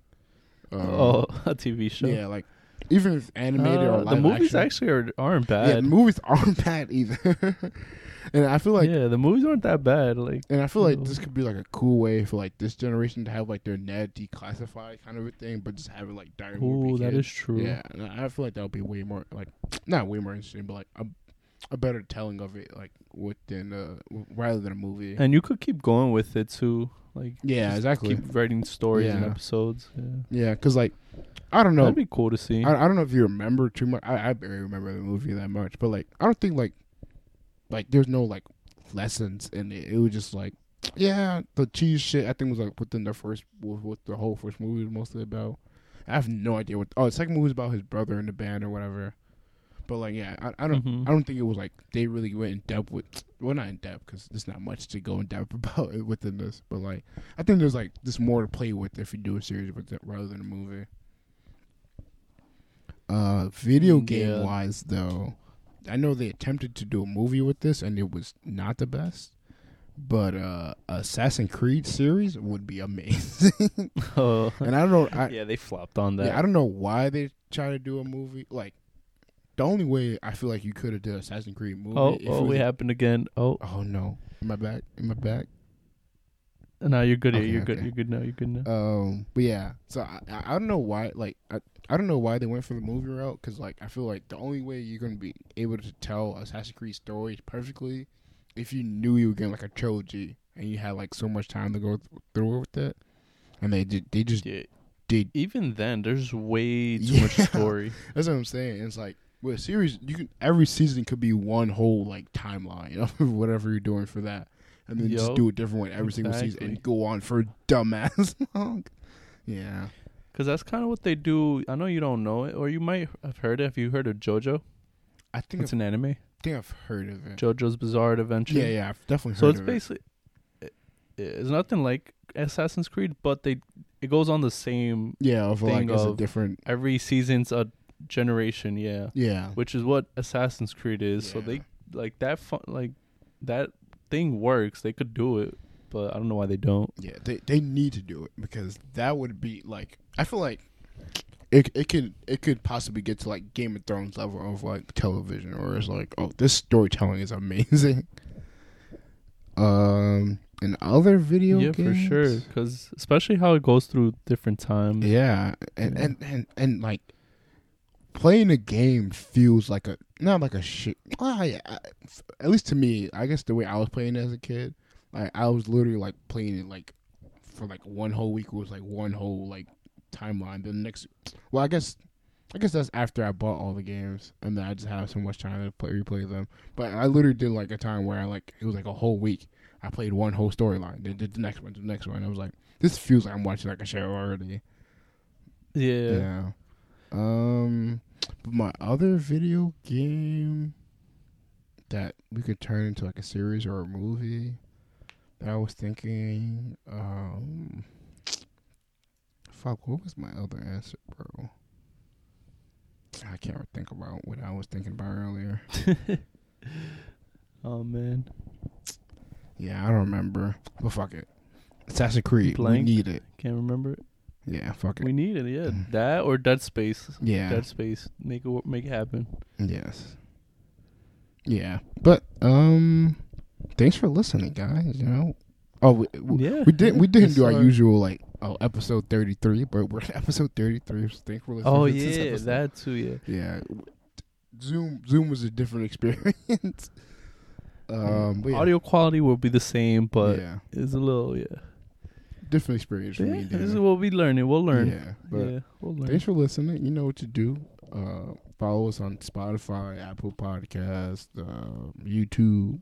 Um, oh, a TV show. yeah, like even if animated Uh, or the movies action. actually are, aren't bad. yeah, the movies aren't bad either. and I feel like, yeah, the movies aren't that bad. Like, and I feel like No. this could be like a cool way for like this generation to have like their Ned declassified kind of a thing, but just have it like Diary of a that Kid. is true. Yeah, I feel like that would be way more like not way more interesting, but like a a better telling of it, like within uh rather than a movie. And you could keep going with it too. Like, yeah, exactly. Keep writing stories and episodes. Yeah. Yeah, because like I don't know. That'd be cool to see. I, I don't know if you remember too much. I, I barely remember the movie that much, but like I don't think like like there's no like lessons in it. It was just like yeah, the cheese shit. I think was like within the first what the whole first movie was mostly about. I have no idea what. Oh, the second movie was about his brother in the band or whatever. But like yeah, I, I don't Mhm. I don't think it was like they really went in depth with. Well, not in depth because there's not much to go in depth about it within this. But like I think there's like there's more to play with if you do a series with it rather than a movie. Uh, video Mm, game yeah. wise though, I know they attempted to do a movie with this and it was not the best. But uh, Assassin's Creed series would be amazing, oh, and I don't know. I, yeah, they flopped on that. yeah, I don't know why they try to do a movie. Like the only way I feel like you could have done Assassin's Creed movie. oh, if it oh, we happened again. Oh, Oh no, am I back? Am I back? no, you're good. Okay, you're good. You're good now. You're good now. Um, but yeah, so I, I don't know why. Like I I don't know why they went for the movie route because like I feel like the only way you're gonna be able to tell Assassin's Creed story perfectly if you knew you were getting like a trilogy and you had like so much time to go th- through with it, and they did they just yeah. did. Even then, there's way too much story. That's what I'm saying. It's like with a series, you can every season could be one whole like timeline of whatever you're doing for that, and then just do a different one every single season and go on for dumbass long. Yeah. Because that's kind of what they do. I know you don't know it, or you might have heard it. Have you heard of JoJo? I think It's I've, an anime. think I've heard of it. JoJo's Bizarre Adventure. Yeah, yeah, I've definitely heard So it's of it. basically it, it's nothing like Assassin's Creed, but they it goes on the same. Yeah, of like it's a different. Every season's a generation. Yeah, Yeah, which is what Assassin's Creed is. So they like that. Fun, like that thing works. They could do it, but I don't know why they don't. yeah, they they need to do it because that would be like I feel like it it could it could possibly get to like Game of Thrones level of like television, or it's like oh this storytelling is amazing. Um, and other video yeah, for sure. Because especially how it goes through different times. Yeah, and Yeah. and and and like playing a game feels like a not like a shit. Yeah, I- at least to me, I guess the way I was playing it as a kid, like I was literally like playing it like for like one whole week it was like one whole like timeline. Then the next, well, I guess. I guess that's after I bought all the games, and then I just have so much time to play, replay them. But I literally did like a time where I like it was like a whole week. I played one whole storyline, then did the next one, the next one. I was like, this feels like I'm watching like a show already. Yeah. Yeah. Um, but my other video game that we could turn into like a series or a movie that I was thinking, um, fuck, what was my other answer, bro? I can't think about what I was thinking about earlier. oh man. Yeah, I don't remember. But fuck it. Assassin's Creed. Blank? We need it. Can't remember it. Yeah, fuck it. We need it. Yeah, Mm. that or Dead Space. yeah. Dead Space. Make it make it happen. Yes. Yeah, but um, thanks for listening, guys. You know, oh, we, we, Yeah, we didn't we didn't do our sir. usual like oh episode thirty three, but we're at episode thirty three. So thanks for listening. Oh yeah, that too. Yeah. yeah. Zoom Zoom was a different experience. um, but yeah, Audio quality will be the same, but yeah, it's a little yeah. Different experience for Yeah, me. this is what we learning. We'll learn. Yeah, but yeah, we'll learn. Thanks for listening. You know what to do. Uh, follow us on Spotify, Apple Podcast, uh, YouTube.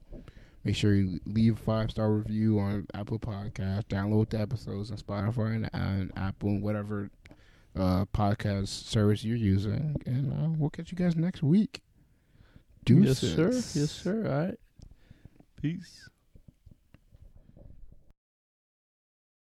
Make sure you leave a five star review on Apple Podcast. Download the episodes on Spotify and, and Apple and whatever uh, podcast service you're using. And uh, we'll catch you guys next week. yes, sir. Yes, sir. All right. Peace.